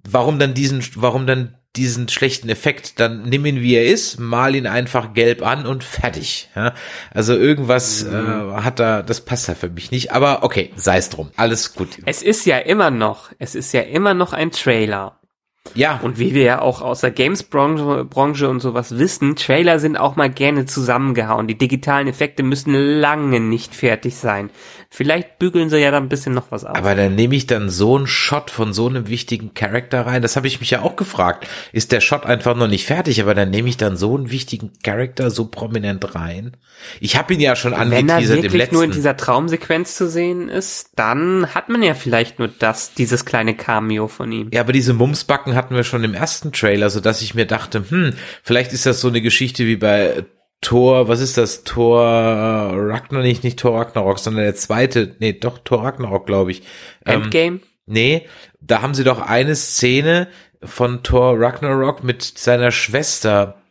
warum dann diesen, warum dann diesen schlechten Effekt, dann nimm ihn wie er ist, mal ihn einfach gelb an und fertig. Ja? Also irgendwas mhm. äh, hat da, das passt da für mich nicht. Aber okay, sei es drum, alles gut. Es ist ja immer noch, es ist ja immer noch ein Trailer. Ja. Und wie wir ja auch aus der Games-Branche Branche und sowas wissen, Trailer sind auch mal gerne zusammengehauen. Die digitalen Effekte müssen lange nicht fertig sein. Vielleicht bügeln sie ja da ein bisschen noch was aus. Aber dann nehme ich dann so einen Shot von so einem wichtigen Charakter rein. Das habe ich mich ja auch gefragt. Ist der Shot einfach noch nicht fertig, aber dann nehme ich dann so einen wichtigen Charakter so prominent rein. Ich habe ihn ja schon angeteasert Wenn er wirklich nur in dieser Traumsequenz zu sehen ist, dann hat man ja vielleicht nur das, dieses kleine Cameo von ihm. Ja, aber diese Mumsbacken hatten wir schon im ersten Trailer, so dass ich mir dachte, hm, vielleicht ist das so eine Geschichte wie bei Thor, was ist das? Thor äh, Ragnarok, nicht, nicht Thor Ragnarok, sondern der zweite, nee, doch Thor Ragnarok, glaube ich. Ähm, Endgame? Nee, da haben sie doch eine Szene von Thor Ragnarok mit seiner Schwester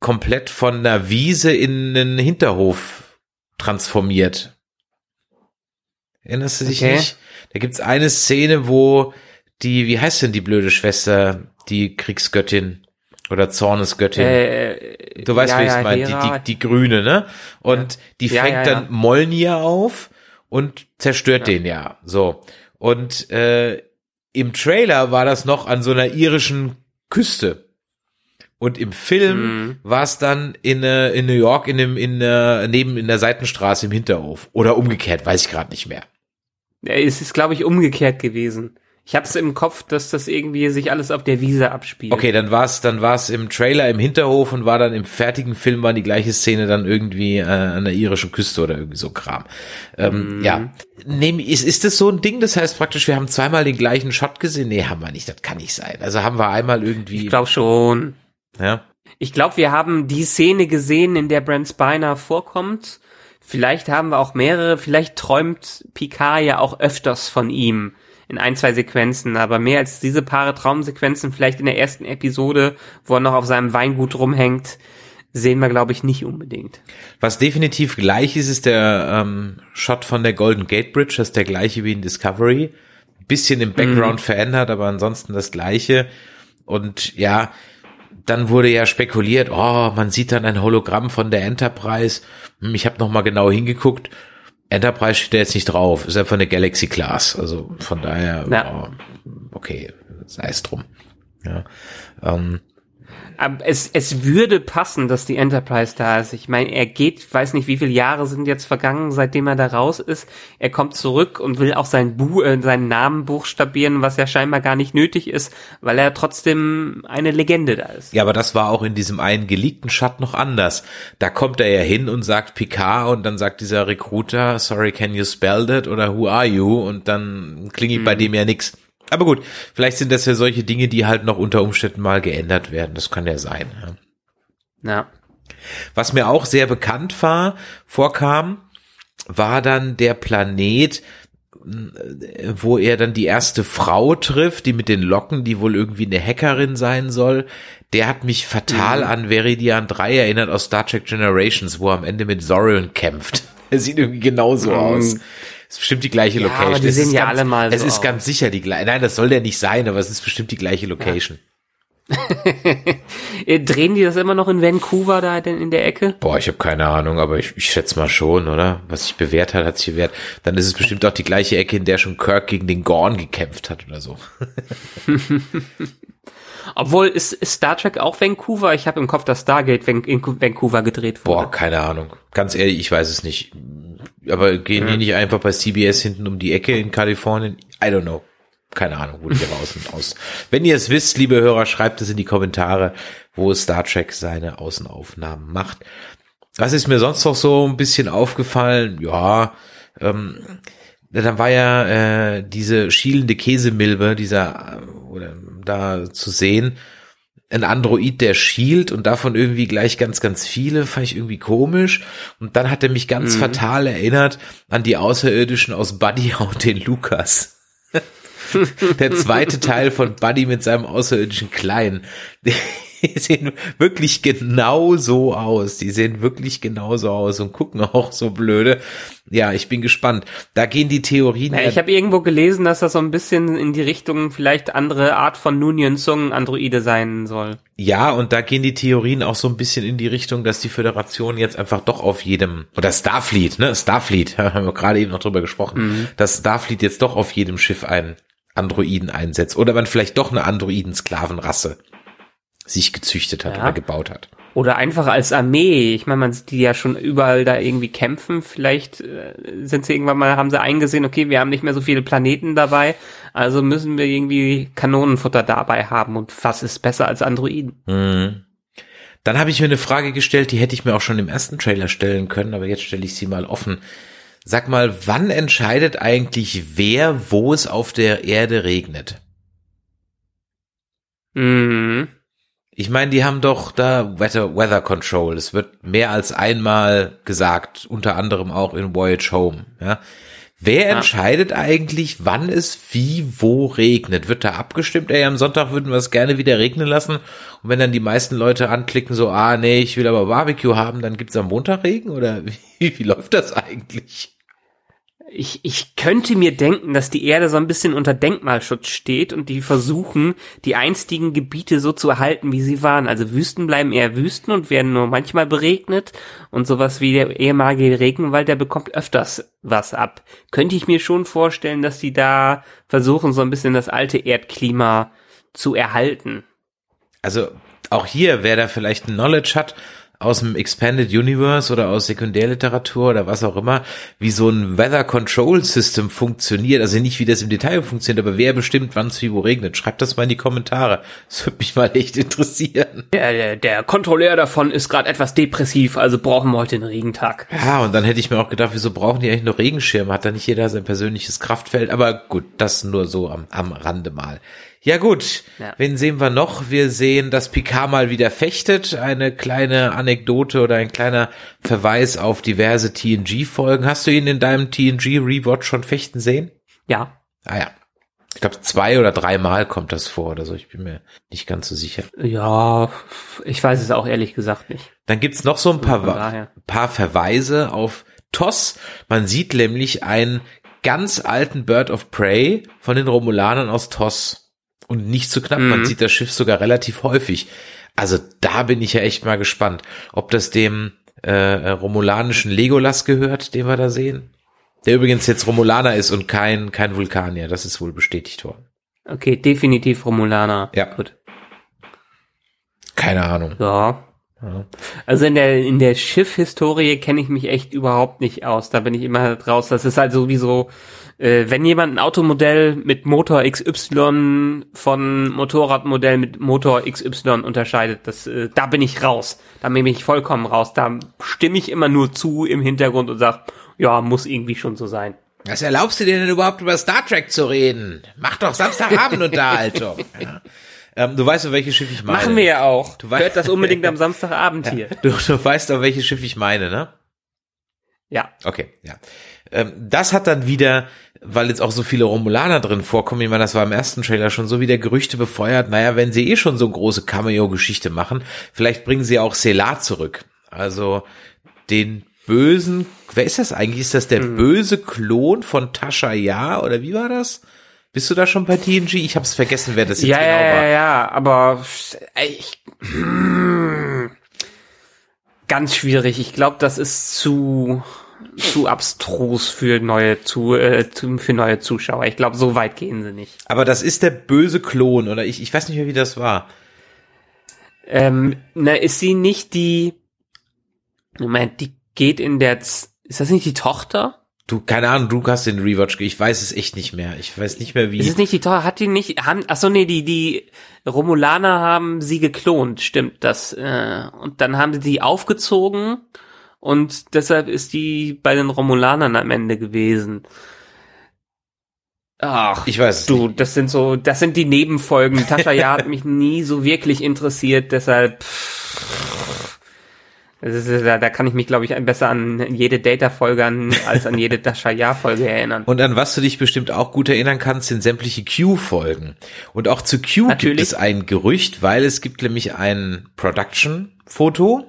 komplett von einer Wiese in einen Hinterhof transformiert. Erinnerst du dich okay. nicht? Da gibt's eine Szene, wo die, wie heißt denn die blöde Schwester, die Kriegsgöttin? Oder Zornesgöttin. Äh, du weißt, ja, wie ich es ja, meine. Die, die, die grüne, ne? Und ja. die fängt dann Molnir auf und zerstört den ja. So. Und äh, im Trailer war das noch an so einer irischen Küste. Und im Film mhm. war es dann in, äh, in New York in dem in äh, neben in der Seitenstraße im Hinterhof oder umgekehrt, weiß ich gerade nicht mehr. Es ist glaube ich umgekehrt gewesen. Ich habe es im Kopf, dass das irgendwie sich alles auf der Wiese abspielt. Okay, dann war es dann war's im Trailer im Hinterhof und war dann im fertigen Film war die gleiche Szene dann irgendwie äh, an der irischen Küste oder irgendwie so Kram. Ähm, mm. Ja, Nehm, ist, ist das so ein Ding? Das heißt praktisch, wir haben zweimal den gleichen Shot gesehen? Nee, haben wir nicht. Das kann nicht sein. Also haben wir einmal irgendwie. Ich glaube schon. Ja. Ich glaube, wir haben die Szene gesehen, in der Brent Spiner vorkommt. Vielleicht haben wir auch mehrere. Vielleicht träumt Picard ja auch öfters von ihm in ein, zwei Sequenzen, aber mehr als diese Paare Traumsequenzen, vielleicht in der ersten Episode, wo er noch auf seinem Weingut rumhängt, sehen wir, glaube ich, nicht unbedingt. Was definitiv gleich ist, ist der ähm, Shot von der Golden Gate Bridge, das ist der gleiche wie in Discovery. bisschen im Background mhm. verändert, aber ansonsten das gleiche. Und ja, dann wurde ja spekuliert, oh, man sieht dann ein Hologramm von der Enterprise. Hm, ich habe noch mal genau hingeguckt Enterprise steht da jetzt nicht drauf, ist einfach eine Galaxy Class. Also von daher, ja. oh, okay, sei es drum. Ja, ähm, es, es würde passen, dass die Enterprise da ist. Ich meine, er geht, weiß nicht, wie viele Jahre sind jetzt vergangen, seitdem er da raus ist. Er kommt zurück und will auch sein Bu äh, seinen Namen buchstabieren, was ja scheinbar gar nicht nötig ist, weil er trotzdem eine Legende da ist. Ja, aber das war auch in diesem einen geleakten Shot noch anders. Da kommt er ja hin und sagt Picard und dann sagt dieser Recruiter, sorry, can you spell that oder who are you? Und dann klingelt mhm. bei dem ja nix. Aber gut, vielleicht sind das ja solche Dinge, die halt noch unter Umständen mal geändert werden. Das kann ja sein. Ja. ja. Was mir auch sehr bekannt war, vorkam, war dann der Planet, wo er dann die erste Frau trifft, die mit den Locken, die wohl irgendwie eine Hackerin sein soll. Der hat mich fatal mhm. an Veridian 3 erinnert aus Star Trek Generations, wo er am Ende mit Zorion kämpft. Er sieht irgendwie genauso mhm. aus ist bestimmt die gleiche ja, Location. Aber die es sehen ja ganz, alle mal Es so ist aus. ganz sicher die gleiche. Nein, das soll der nicht sein, aber es ist bestimmt die gleiche Location. Drehen die das immer noch in Vancouver da denn in der Ecke? Boah, ich habe keine Ahnung, aber ich, ich schätze mal schon, oder? Was sich bewährt hat, hat sich bewährt. Dann ist es bestimmt auch die gleiche Ecke, in der schon Kirk gegen den Gorn gekämpft hat oder so. Obwohl, ist, ist Star Trek auch Vancouver? Ich habe im Kopf, dass Stargate in Vancouver gedreht wurde. Boah, keine Ahnung. Ganz ehrlich, ich weiß es nicht. Aber gehen die nicht einfach bei CBS hinten um die Ecke in Kalifornien? I don't know. keine Ahnung, wo die raus und aus. Wenn ihr es wisst, liebe Hörer, schreibt es in die Kommentare, wo Star Trek seine Außenaufnahmen macht. Was ist mir sonst noch so ein bisschen aufgefallen? Ja, ähm, dann war ja äh, diese schielende Käsemilbe, dieser oder da zu sehen, ein Android, der schielt und davon irgendwie gleich ganz, ganz viele, fand ich irgendwie komisch. Und dann hat er mich ganz mhm. fatal erinnert an die Außerirdischen aus Buddy und den Lukas. der zweite Teil von Buddy mit seinem außerirdischen Kleinen. Die sehen wirklich genau so aus. Die sehen wirklich genau so aus und gucken auch so blöde. Ja, ich bin gespannt. Da gehen die Theorien. Ja, ich habe irgendwo gelesen, dass das so ein bisschen in die Richtung vielleicht andere Art von Nunien Sung Androide sein soll. Ja, und da gehen die Theorien auch so ein bisschen in die Richtung, dass die Föderation jetzt einfach doch auf jedem, oder Starfleet, ne, Starfleet, haben wir gerade eben noch drüber gesprochen, mhm. dass Starfleet jetzt doch auf jedem Schiff einen Androiden einsetzt. Oder man vielleicht doch eine Androiden-Sklavenrasse sich gezüchtet hat ja. oder gebaut hat. Oder einfach als Armee. Ich meine, man sieht die ja schon überall da irgendwie kämpfen. Vielleicht äh, sind sie irgendwann mal, haben sie eingesehen, okay, wir haben nicht mehr so viele Planeten dabei, also müssen wir irgendwie Kanonenfutter dabei haben. Und was ist besser als Androiden? Mhm. Dann habe ich mir eine Frage gestellt, die hätte ich mir auch schon im ersten Trailer stellen können, aber jetzt stelle ich sie mal offen. Sag mal, wann entscheidet eigentlich wer, wo es auf der Erde regnet? Mhm. Ich meine, die haben doch da Weather, Weather Control. Es wird mehr als einmal gesagt, unter anderem auch in Voyage Home. Ja. Wer ja. entscheidet eigentlich, wann es wie wo regnet? Wird da abgestimmt? Ey, am Sonntag würden wir es gerne wieder regnen lassen. Und wenn dann die meisten Leute anklicken, so, ah, nee, ich will aber Barbecue haben, dann gibt's am Montag Regen? Oder wie, wie läuft das eigentlich? Ich, ich könnte mir denken, dass die Erde so ein bisschen unter Denkmalschutz steht und die versuchen, die einstigen Gebiete so zu erhalten, wie sie waren. Also Wüsten bleiben eher Wüsten und werden nur manchmal beregnet und sowas wie der ehemalige Regenwald, der bekommt öfters was ab. Könnte ich mir schon vorstellen, dass die da versuchen, so ein bisschen das alte Erdklima zu erhalten. Also auch hier, wer da vielleicht ein Knowledge hat, aus dem Expanded Universe oder aus Sekundärliteratur oder was auch immer, wie so ein Weather Control System funktioniert. Also nicht, wie das im Detail funktioniert, aber wer bestimmt, wann es wie wo regnet. Schreibt das mal in die Kommentare. Das würde mich mal echt interessieren. Der, der, der Kontrolleur davon ist gerade etwas depressiv, also brauchen wir heute einen Regentag. Ja, und dann hätte ich mir auch gedacht, wieso brauchen die eigentlich nur Regenschirme? Hat da nicht jeder sein persönliches Kraftfeld? Aber gut, das nur so am, am Rande mal. Ja gut, ja. wen sehen wir noch? Wir sehen, dass Picard mal wieder fechtet. Eine kleine Anekdote oder ein kleiner Verweis auf diverse TNG-Folgen. Hast du ihn in deinem TNG-Rewatch schon fechten sehen? Ja. Ah ja. Ich glaube, zwei oder dreimal kommt das vor oder so. Ich bin mir nicht ganz so sicher. Ja, ich weiß es auch ehrlich gesagt nicht. Dann gibt's noch so ein paar, paar Verweise auf TOS. Man sieht nämlich einen ganz alten Bird of Prey von den Romulanern aus TOS. Und nicht zu knapp, mhm. man sieht das Schiff sogar relativ häufig. Also da bin ich ja echt mal gespannt, ob das dem äh, romulanischen Legolas gehört, den wir da sehen. Der übrigens jetzt Romulaner ist und kein, kein Vulkanier. Das ist wohl bestätigt worden. Okay, definitiv Romulaner. Ja. Gut. Keine Ahnung. Ja. Also in der, in der Schiffhistorie kenne ich mich echt überhaupt nicht aus. Da bin ich immer draus. Das ist halt sowieso äh, wenn jemand ein Automodell mit Motor XY von Motorradmodell mit Motor XY unterscheidet, das, äh, da bin ich raus. Da bin ich vollkommen raus. Da stimme ich immer nur zu im Hintergrund und sag, ja, muss irgendwie schon so sein. Was erlaubst du dir denn überhaupt über Star Trek zu reden? Mach doch Samstagabend Unterhaltung. Ja. Ähm, du weißt, auf welches Schiff ich meine. Machen wir ja auch. Du weißt, Hört das unbedingt am Samstagabend hier. Du, du weißt, auf welches Schiff ich meine, ne? Ja. Okay, ja. Ähm, das hat dann wieder weil jetzt auch so viele Romulaner drin vorkommen, ich meine, das war im ersten Trailer schon so wieder Gerüchte befeuert, naja, wenn sie eh schon so große Cameo-Geschichte machen, vielleicht bringen sie auch Selah zurück. Also den bösen, wer ist das eigentlich? Ist das der hm. böse Klon von Tasha Ja oder wie war das? Bist du da schon bei TNG? Ich hab's vergessen, wer das jetzt ja, genau ja, war. Ja, ja, aber ich, ganz schwierig. Ich glaube, das ist zu zu abstrus für neue zu, äh, für neue Zuschauer. Ich glaube, so weit gehen sie nicht. Aber das ist der böse Klon oder ich ich weiß nicht mehr, wie das war. Ähm, na, ist sie nicht die Moment, die geht in der ist das nicht die Tochter? Du, keine Ahnung, du hast den Rewatch, ich weiß es echt nicht mehr. Ich weiß nicht mehr wie. Ist es nicht die Tor, hat die nicht, haben, ach so, nee, die, die Romulaner haben sie geklont, stimmt das, äh, und dann haben sie die aufgezogen und deshalb ist die bei den Romulanern am Ende gewesen. Ach, ich weiß du, das sind so, das sind die Nebenfolgen. Tascha Ja hat mich nie so wirklich interessiert, deshalb, das ist, da, da kann ich mich, glaube ich, besser an jede Data-Folge als an jede Tascha Ja-Folge erinnern. Und an was du dich bestimmt auch gut erinnern kannst, sind sämtliche Q-Folgen. Und auch zu Q Natürlich. gibt es ein Gerücht, weil es gibt nämlich ein Production-Foto.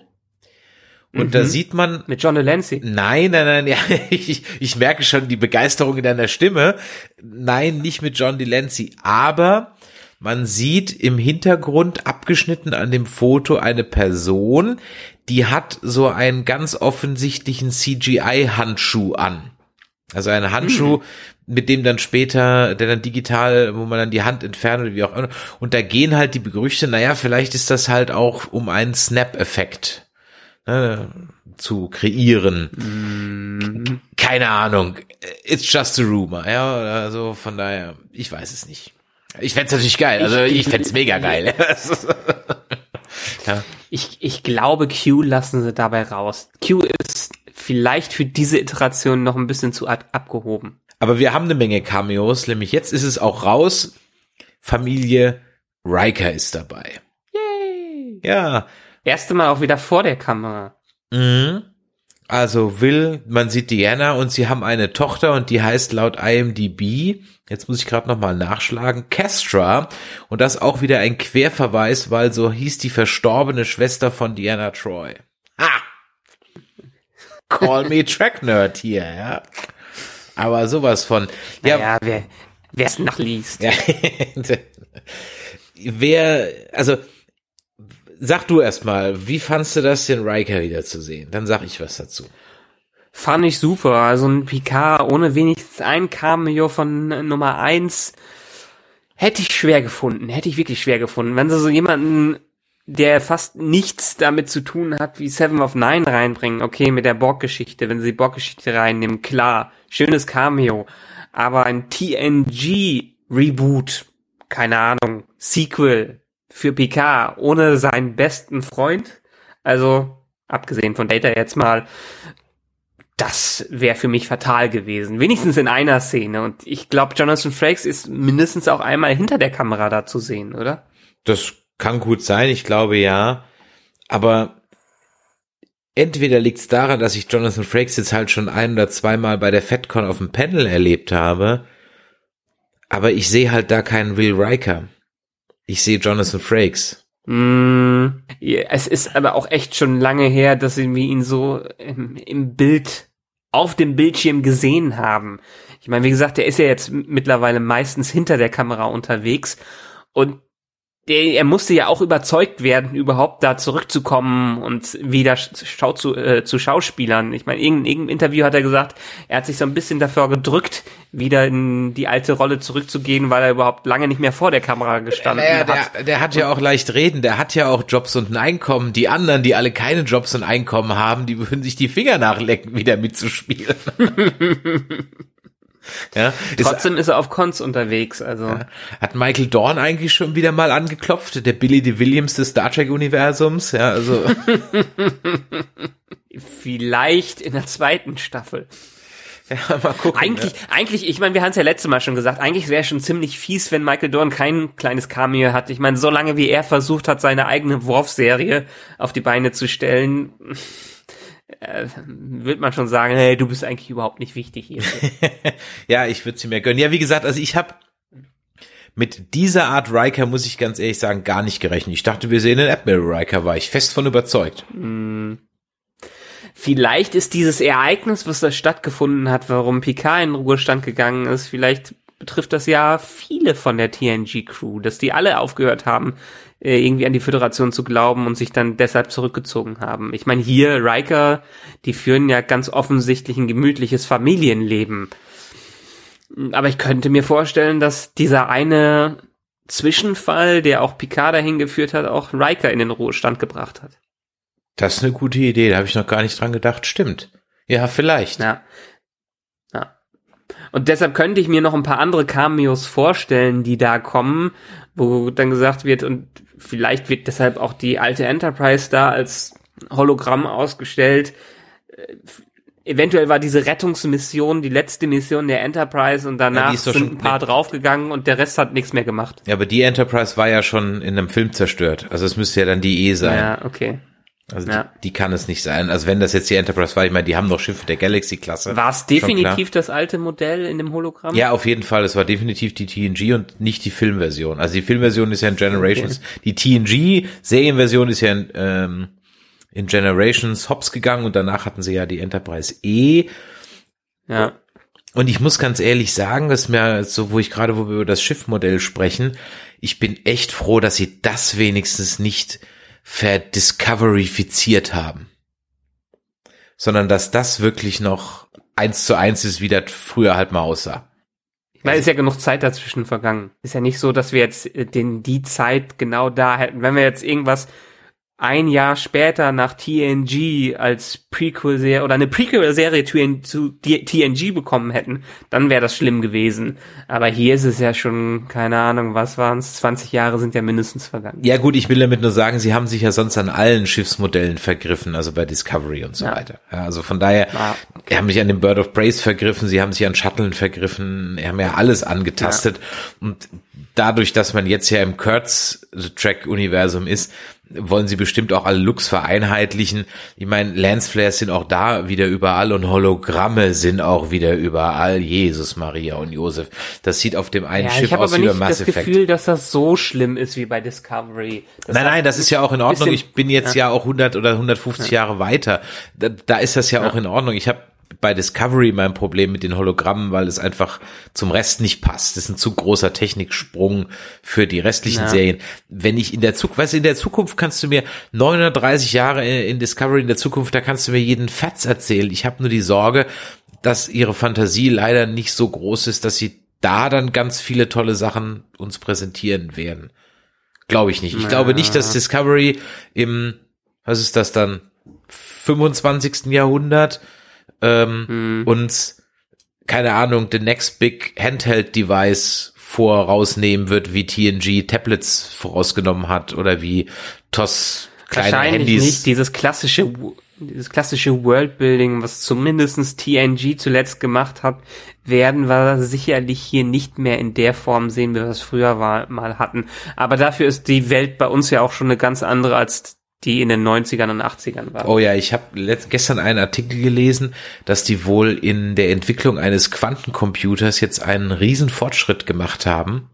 Und da Mhm. sieht man, Mit John Delancey. nein, nein, nein, ja, ich, ich merke schon die Begeisterung in deiner Stimme. Nein, nicht mit John Delancey, aber man sieht im Hintergrund abgeschnitten an dem Foto eine Person, die hat so einen ganz offensichtlichen CGI-Handschuh an. Also einen Handschuh, mit dem dann später, der dann digital, wo man dann die Hand entfernt oder wie auch immer. Und da gehen halt die Gerüchte, naja, vielleicht ist das halt auch um einen Snap-Effekt ne, zu kreieren. Keine Ahnung. It's just a rumor. Ja, also von daher, ich weiß es nicht. Ich fänd's natürlich geil. Also ich fänd's mega geil. ja. Ich, ich glaube, Q lassen sie dabei raus. Q ist vielleicht für diese Iteration noch ein bisschen zu ab abgehoben. Aber wir haben eine Menge Cameos, nämlich jetzt ist es auch raus. Familie Riker ist dabei. Yay! Ja. Erste Mal auch wieder vor der Kamera. Mhm. Also Will, man sieht Diana und sie haben eine Tochter und die heißt laut IMDb, jetzt muss ich gerade nochmal nachschlagen, Castra. Und das auch wieder ein Querverweis, weil so hieß die verstorbene Schwester von Diana Troy. Ha! Call me Track Nerd hier, ja. Aber sowas von. Ja, Ja, wer, wer es nachliest. ja. Wer, also, sag du erstmal, wie fandst du das, den Riker wiederzusehen? Dann sag ich was dazu. Fand ich super. Also ein Picard ohne wenigstens ein Cameo von Nummer eins hätte ich schwer gefunden. Hätte ich wirklich schwer gefunden. Wenn sie so jemanden, der fast nichts damit zu tun hat, wie Seven of Nine reinbringen, okay, mit der Borg-Geschichte, wenn sie die Borg-Geschichte reinnehmen, klar, schönes Cameo. Aber ein TNG-Reboot, keine Ahnung, Sequel für Picard ohne seinen besten Freund, also abgesehen von Data jetzt mal, das wäre für mich fatal gewesen. Wenigstens in einer Szene. Und ich glaube, Jonathan Frakes ist mindestens auch einmal hinter der Kamera da zu sehen, oder? Das kann gut sein, ich glaube ja. Aber entweder liegt es daran, dass ich Jonathan Frakes jetzt halt schon ein oder zweimal bei der FedCon auf dem Panel erlebt habe. Aber ich sehe halt da keinen Will Riker. Ich sehe Jonathan Frakes. Mm, es ist aber auch echt schon lange her, dass wir ihn so im, im Bild, auf dem Bildschirm gesehen haben. Ich meine, wie gesagt, der ist ja jetzt mittlerweile meistens hinter der Kamera unterwegs und der, er musste ja auch überzeugt werden, überhaupt da zurückzukommen und wieder schau zu, äh, zu Schauspielern. Ich meine, in irgendeinem Interview hat er gesagt, er hat sich so ein bisschen davor gedrückt, wieder in die alte Rolle zurückzugehen, weil er überhaupt lange nicht mehr vor der Kamera gestanden Naja, hat. der, der hat ja auch leicht reden, der hat ja auch Jobs und ein Einkommen. Die anderen, die alle keine Jobs und Einkommen haben, die würden sich die Finger nachlecken, wieder mitzuspielen. ja, ist, Trotzdem ist er auf Cons unterwegs, also. hat Michael Dorn eigentlich schon wieder mal angeklopft, der Billy D. Williams des Star Trek Universums, ja, also. Vielleicht in der zweiten Staffel. ja, mal gucken. Eigentlich, eigentlich, ich meine, wir haben es ja letztes Mal schon gesagt, eigentlich wäre schon ziemlich fies, wenn Michael Dorn kein kleines Cameo hat. Ich meine, so lange wie er versucht hat, seine eigene Worf-Serie auf die Beine zu stellen, äh, wird man schon sagen, hey, du bist eigentlich überhaupt nicht wichtig hier. Ja, ich würde sie mir gönnen. Ja, wie gesagt, also ich habe mit dieser Art Riker, muss ich ganz ehrlich sagen, gar nicht gerechnet. Ich dachte, wir sehen einen Admiral Riker, war ich fest von überzeugt. vielleicht ist dieses Ereignis, was da stattgefunden hat, warum Picard in den Ruhestand gegangen ist, vielleicht betrifft das ja viele von der TNG-Crew, dass die alle aufgehört haben, äh, irgendwie an die Föderation zu glauben und sich dann deshalb zurückgezogen haben. Ich meine, hier Riker, die führen ja ganz offensichtlich ein gemütliches Familienleben. Aber ich könnte mir vorstellen, dass dieser eine Zwischenfall, der auch Picard dahin geführt hat, auch Riker in den Ruhestand gebracht hat. Das ist eine gute Idee, da habe ich noch gar nicht dran gedacht. Stimmt. Ja, vielleicht. Ja. Und deshalb könnte ich mir noch ein paar andere Cameos vorstellen, die da kommen, wo dann gesagt wird, und vielleicht wird deshalb auch die alte Enterprise da als Hologramm ausgestellt. Äh, eventuell war diese Rettungsmission die letzte Mission der Enterprise und danach Ja, sind ein paar draufgegangen und der Rest hat nichts mehr gemacht. Ja, aber die Enterprise war ja schon in einem Film zerstört. Also es müsste ja dann die E sein. Ja, okay. Also ja. die, die kann es nicht sein. Also wenn das jetzt die Enterprise war, ich meine, die haben doch Schiffe der Galaxy-Klasse. War es definitiv das alte Modell in dem Hologramm? Ja, auf jeden Fall. Es war definitiv die TNG und nicht die Filmversion. Also die Filmversion ist ja in Generations. Die TNG-Serienversion ist ja in, ähm, in Generations hops gegangen und danach hatten sie ja die Enterprise E. Ja. Und ich muss ganz ehrlich sagen, dass mir so, wo ich gerade, wo wir über das Schiffmodell sprechen, ich bin echt froh, dass sie das wenigstens nicht verdiscoverifiziert haben. Sondern dass das wirklich noch eins zu eins ist, wie das früher halt mal aussah. Weil ist ja genug Zeit dazwischen vergangen. Ist ja nicht so, dass wir jetzt äh, den, die Zeit genau da hätten. Wenn wir jetzt irgendwas ein Jahr später nach TNG als Prequel-Serie oder eine Prequel-Serie zu, TNG bekommen hätten, dann wäre das schlimm gewesen. Aber hier ist es ja schon, keine Ahnung, was waren es? 20 Jahre sind ja mindestens vergangen. Ja gut, ich will damit nur sagen, sie haben sich ja sonst an allen Schiffsmodellen vergriffen, also bei Discovery und so Ja. weiter. Ja, also von daher, Ah, sie haben sich an dem Bird of Praise vergriffen, sie haben sich an Shuttlen vergriffen, sie haben ja alles angetastet. Und dadurch, dass man jetzt ja im Kurtz-Track-Universum ist, wollen sie bestimmt auch alle Looks vereinheitlichen. Ich meine, Lensflares sind auch da wieder überall und Hologramme sind auch wieder überall. Jesus, Maria und Josef. Das sieht auf dem einen Ja, Schiff ich habe aus wie bei nicht Mass das Effect. Gefühl, dass das so schlimm ist wie bei Discovery. Das Nein, nein, das ist ja auch in Ordnung. bisschen- Ich bin jetzt ja, auch 100 oder 150 Jahre weiter. Da, da ist das ja, auch in Ordnung. Ich habe bei Discovery mein Problem mit den Hologrammen, weil es einfach zum Rest nicht passt. Das ist ein zu großer Techniksprung für die restlichen Ja. Serien. Wenn ich in der Zukunft, weißt du, in der Zukunft kannst du mir 930 Jahre in Discovery in der Zukunft, da kannst du mir jeden Fatz erzählen. Ich habe nur die Sorge, dass ihre Fantasie leider nicht so groß ist, dass sie da dann ganz viele tolle Sachen uns präsentieren werden. Glaube ich nicht. Ich Ja. glaube nicht, dass Discovery im, was ist das dann, 25. Jahrhundert ähm, Hm. uns, keine Ahnung, the next big handheld device vorausnehmen wird, wie TNG Tablets vorausgenommen hat oder wie TOS kleine Wahrscheinlich Handys. nicht dieses klassische, dieses klassische Worldbuilding, was zumindestens TNG zuletzt gemacht hat, werden wir sicherlich hier nicht mehr in der Form sehen, wie wir es früher war, mal hatten. Aber dafür ist die Welt bei uns ja auch schon eine ganz andere als die in den 90ern und 80ern war. Oh ja, ich habe gestern einen Artikel gelesen, dass die wohl in der Entwicklung eines Quantencomputers jetzt einen riesen Fortschritt gemacht haben.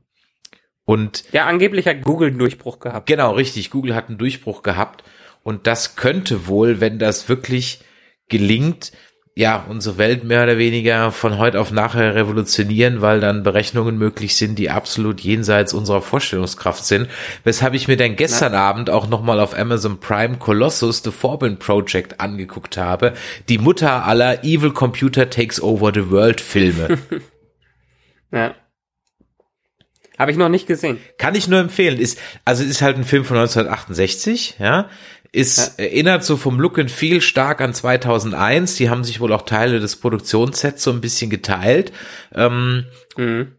Und Ja, angeblich hat Google einen Durchbruch gehabt. Genau, richtig. Google hat einen Durchbruch gehabt. Und das könnte wohl, wenn das wirklich gelingt, ja, unsere Welt mehr oder weniger von heute auf nachher revolutionieren, weil dann Berechnungen möglich sind, die absolut jenseits unserer Vorstellungskraft sind. Weshalb ich mir dann gestern Abend auch nochmal auf Amazon Prime Colossus The Forbin Project angeguckt habe. Die Mutter aller Evil Computer Takes Over the World Filme. Ja. Habe ich noch nicht gesehen. Kann ich nur empfehlen. Ist, also ist halt ein Film von 1968, ja. Ist, erinnert so vom Look and Feel stark an 2001. Die haben sich wohl auch Teile des Produktionssets so ein bisschen geteilt. Ähm, Mhm.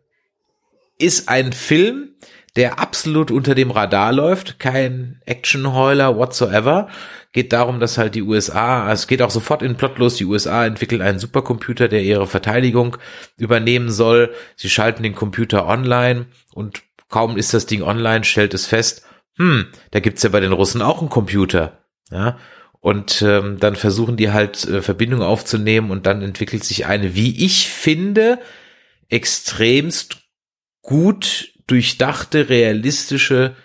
ist ein Film, der absolut unter dem Radar läuft. Kein Action-Heuler whatsoever. Geht darum, dass halt die USA, es geht auch sofort in Plot los, die USA entwickeln einen Supercomputer, der ihre Verteidigung übernehmen soll. Sie schalten den Computer online und kaum ist das Ding online, stellt es fest, hm, da gibt's ja bei den Russen auch einen Computer. Ja, und ähm, dann versuchen die halt äh, Verbindung aufzunehmen und dann entwickelt sich eine, wie ich finde, extremst gut durchdachte, realistische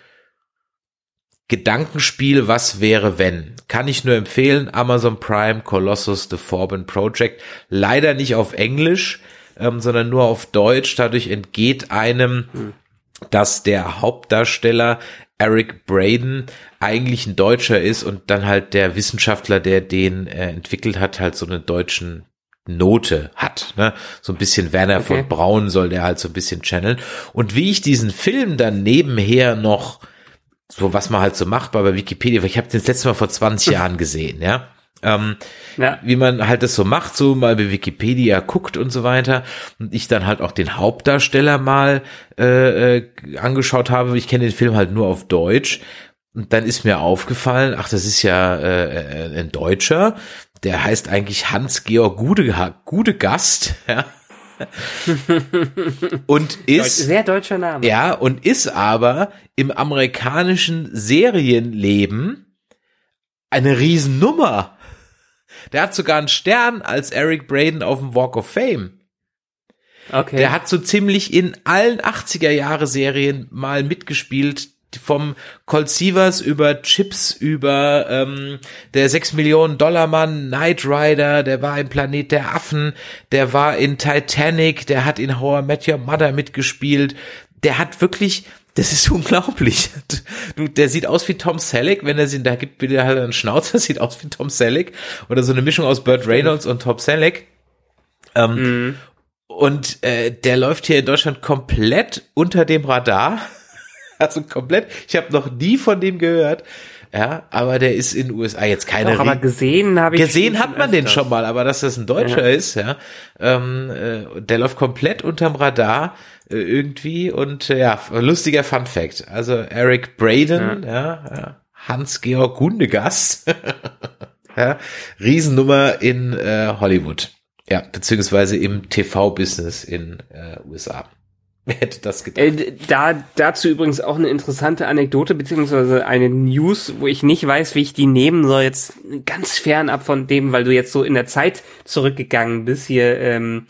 Gedankenspiel, was wäre wenn. Kann ich nur empfehlen, Amazon Prime, Colossus, The Forbin Project. Leider nicht auf Englisch, ähm, sondern nur auf Deutsch. Dadurch entgeht einem, dass der Hauptdarsteller Eric Braden eigentlich ein Deutscher ist und dann halt der Wissenschaftler, der den äh, entwickelt hat, halt so eine deutschen Note hat. Ne? So ein bisschen Werner Okay. von Braun soll der halt so ein bisschen channeln. Und wie ich diesen Film dann nebenher noch, so was man halt so macht bei Wikipedia, weil ich habe den das letzte Mal vor 20 Jahren gesehen, ja. Ähm, ja. Wie man halt das so macht, so mal bei Wikipedia guckt und so weiter. Und ich dann halt auch den Hauptdarsteller mal äh, äh, angeschaut habe. Ich kenne den Film halt nur auf Deutsch. Und dann ist mir aufgefallen, ach, das ist ja äh, äh ein Deutscher, der heißt eigentlich Hans-Georg Gude, Gudegast, ja. und ist sehr deutscher Name. Ja, und ist aber im amerikanischen Serienleben eine Riesennummer. Der hat sogar einen Stern als Eric Braden auf dem Walk of Fame. Okay. Der hat so ziemlich in allen 80er Jahre Serien mal mitgespielt, vom Colt Sievers über Chips über ähm, der 6 Millionen Dollar Mann, Knight Rider, der war im Planet der Affen, der war in Titanic, der hat in How I Met Your Mother mitgespielt, der hat wirklich das ist unglaublich. Du, der sieht aus wie Tom Selleck, wenn er sie, da gibt wieder halt einen Schnauzer, sieht aus wie Tom Selleck oder so eine Mischung aus Burt Reynolds und Tom Selleck. Ähm, mhm. Und äh, der läuft hier in Deutschland komplett unter dem Radar. Also komplett. Ich habe noch nie von dem gehört. Ja, aber der ist in den USA jetzt keine. Doch, aber gesehen habe ich. Gesehen hat man den schon mal, aber dass das ein Deutscher ja. ist, ja, ähm, äh, der läuft komplett unterm Radar äh, irgendwie und äh, ja, lustiger Fun Fact. Also Eric Braden, ja, ja, ja Hans-Georg Gundegast, ja, Riesennummer in äh, Hollywood, ja, beziehungsweise im TV-Business in äh, USA. Wer hätte das gedacht? Äh, da, dazu übrigens auch eine interessante Anekdote, beziehungsweise eine News, wo ich nicht weiß, wie ich die nehmen soll, jetzt ganz fernab von dem, weil du jetzt so in der Zeit zurückgegangen bist, hier ähm,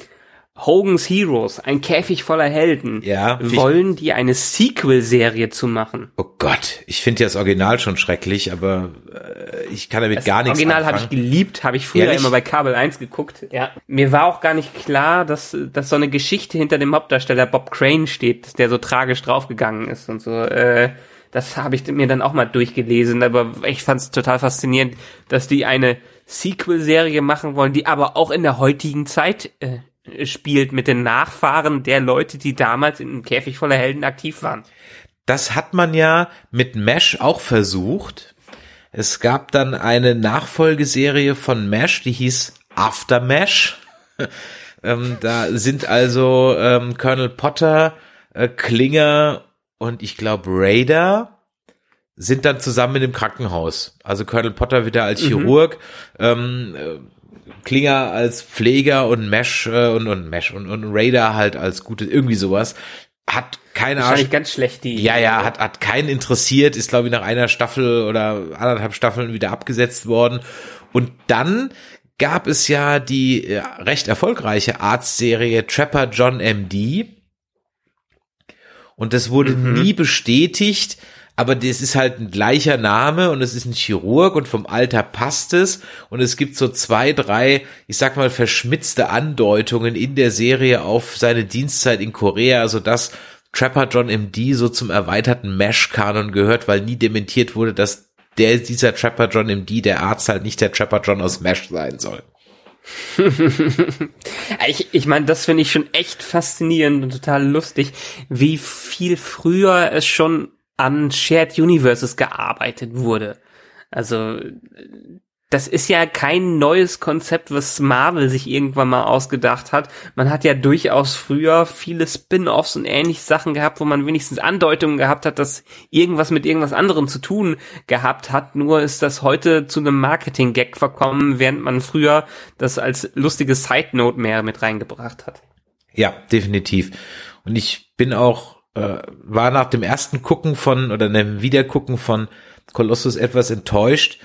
Hogan's Heroes, ein Käfig voller Helden, ja, wollen die eine Sequel-Serie zu machen. Oh Gott, ich finde ja das Original schon schrecklich, aber äh, ich kann damit das gar nichts Original habe ich geliebt, habe ich früher Ehrlich? immer bei Kabel 1 geguckt. Ja, mir war auch gar nicht klar, dass dass so eine Geschichte hinter dem Hauptdarsteller Bob Crane steht, der so tragisch draufgegangen ist und so. Äh, das habe ich mir dann auch mal durchgelesen, aber ich fand es total faszinierend, dass die eine Sequel-Serie machen wollen, die aber auch in der heutigen Zeit äh, spielt mit den Nachfahren der Leute, die damals in einem Käfig voller Helden aktiv waren. Das hat man ja mit Mesh auch versucht. Es gab dann eine Nachfolgeserie von Mesh, die hieß After Mesh. ähm, da sind also ähm, Colonel Potter, äh, Klinger und ich glaube Raider sind dann zusammen in dem Krankenhaus. Also Colonel Potter wieder als mhm. Chirurg, mhm. ähm, äh, Klinger als Pfleger und Mesh äh, und, und Mesh und, und Raider halt als gute, irgendwie sowas. Hat keine Ahnung. ganz schlecht die. Ja, ja, hat, hat keinen interessiert, ist glaube ich nach einer Staffel oder anderthalb Staffeln wieder abgesetzt worden. Und dann gab es ja die ja, recht erfolgreiche Arztserie Trapper John MD. Und das wurde mhm. nie bestätigt, aber das ist halt ein gleicher Name und es ist ein Chirurg und vom Alter passt es und es gibt so zwei, drei, ich sag mal, verschmitzte Andeutungen in der Serie auf seine Dienstzeit in Korea, so dass Trapper John MD so zum erweiterten Mesh-Kanon gehört, weil nie dementiert wurde, dass der, dieser Trapper John MD, der Arzt halt nicht der Trapper John aus Mesh sein soll. ich ich meine, das finde ich schon echt faszinierend und total lustig, wie viel früher es schon an Shared Universes gearbeitet wurde. Also das ist ja kein neues Konzept, was Marvel sich irgendwann mal ausgedacht hat. Man hat ja durchaus früher viele Spin-offs und ähnliche Sachen gehabt, wo man wenigstens Andeutungen gehabt hat, dass irgendwas mit irgendwas anderem zu tun gehabt hat. Nur ist das heute zu einem Marketing-Gag verkommen, während man früher das als lustige Side-Note mehr mit reingebracht hat. Ja, definitiv. Und ich bin auch äh, war nach dem ersten Gucken von oder einem Wiedergucken von Colossus etwas enttäuscht,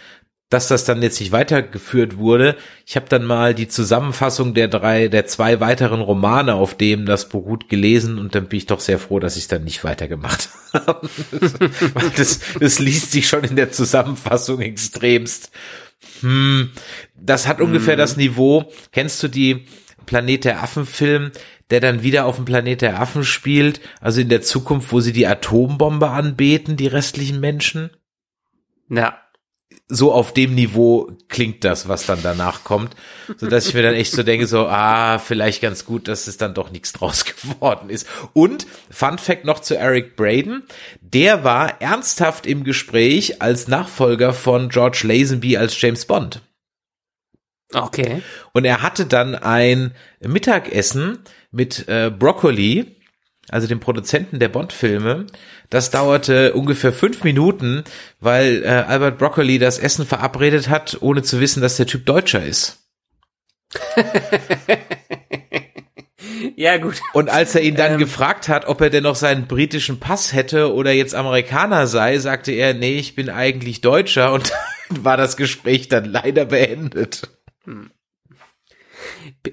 dass das dann jetzt nicht weitergeführt wurde. Ich habe dann mal die Zusammenfassung der drei, der zwei weiteren Romane, auf dem das beruht, gelesen und dann bin ich doch sehr froh, dass ich dann nicht weitergemacht habe. das, das liest sich schon in der Zusammenfassung extremst. Hm, das hat ungefähr hm. das Niveau. Kennst du die Planet der Affen Film, der dann wieder auf dem Planet der Affen spielt, also in der Zukunft, wo sie die Atombombe anbeten, die restlichen Menschen. Ja. So auf dem Niveau klingt das, was dann danach kommt, so dass ich mir dann echt so denke, so, ah, vielleicht ganz gut, dass es dann doch nichts draus geworden ist. Und Fun Fact noch zu Eric Braden, der war ernsthaft im Gespräch als Nachfolger von George Lazenby als James Bond. Okay. Und er hatte dann ein Mittagessen mit äh, Broccoli, also dem Produzenten der Bond-Filme. Das dauerte ungefähr fünf Minuten, weil äh, Albert Broccoli das Essen verabredet hat, ohne zu wissen, dass der Typ Deutscher ist. ja, gut. Und als er ihn dann ähm. gefragt hat, ob er denn noch seinen britischen Pass hätte oder jetzt Amerikaner sei, sagte er, nee, ich bin eigentlich Deutscher und war das Gespräch dann leider beendet. Hm.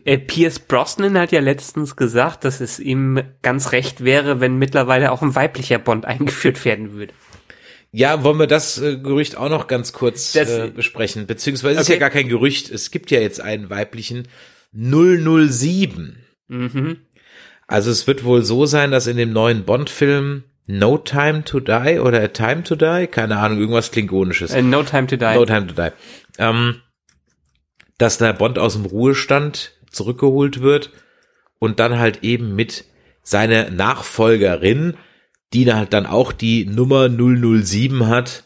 Äh, Pierce Brosnan hat ja letztens gesagt, dass es ihm ganz recht wäre, wenn mittlerweile auch ein weiblicher Bond eingeführt werden würde. Ja, wollen wir das äh, Gerücht auch noch ganz kurz das, äh, besprechen? Beziehungsweise okay. ist ja gar kein Gerücht. Es gibt ja jetzt einen weiblichen 007. Mhm. Also es wird wohl so sein, dass in dem neuen Bond-Film No Time to Die oder A Time to Die, keine Ahnung, irgendwas Klingonisches. Uh, no Time to Die. No Time to Die. Ähm, dass der Bond aus dem Ruhestand zurückgeholt wird und dann halt eben mit seiner Nachfolgerin, die halt dann auch die Nummer 007 hat,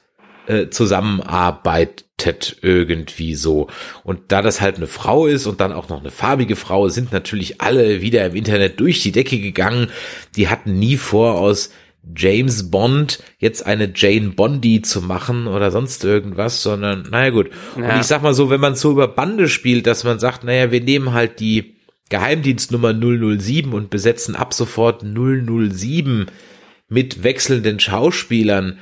äh, zusammenarbeitet irgendwie so. Und da das halt eine Frau ist und dann auch noch eine farbige Frau, sind natürlich alle wieder im Internet durch die Decke gegangen. Die hatten nie vor, aus James Bond jetzt eine Jane Bondi zu machen oder sonst irgendwas, sondern naja gut. Ja. Und ich sag mal so, wenn man so über Bande spielt, dass man sagt, naja, wir nehmen halt die Geheimdienstnummer 007 und besetzen ab sofort 007 mit wechselnden Schauspielern.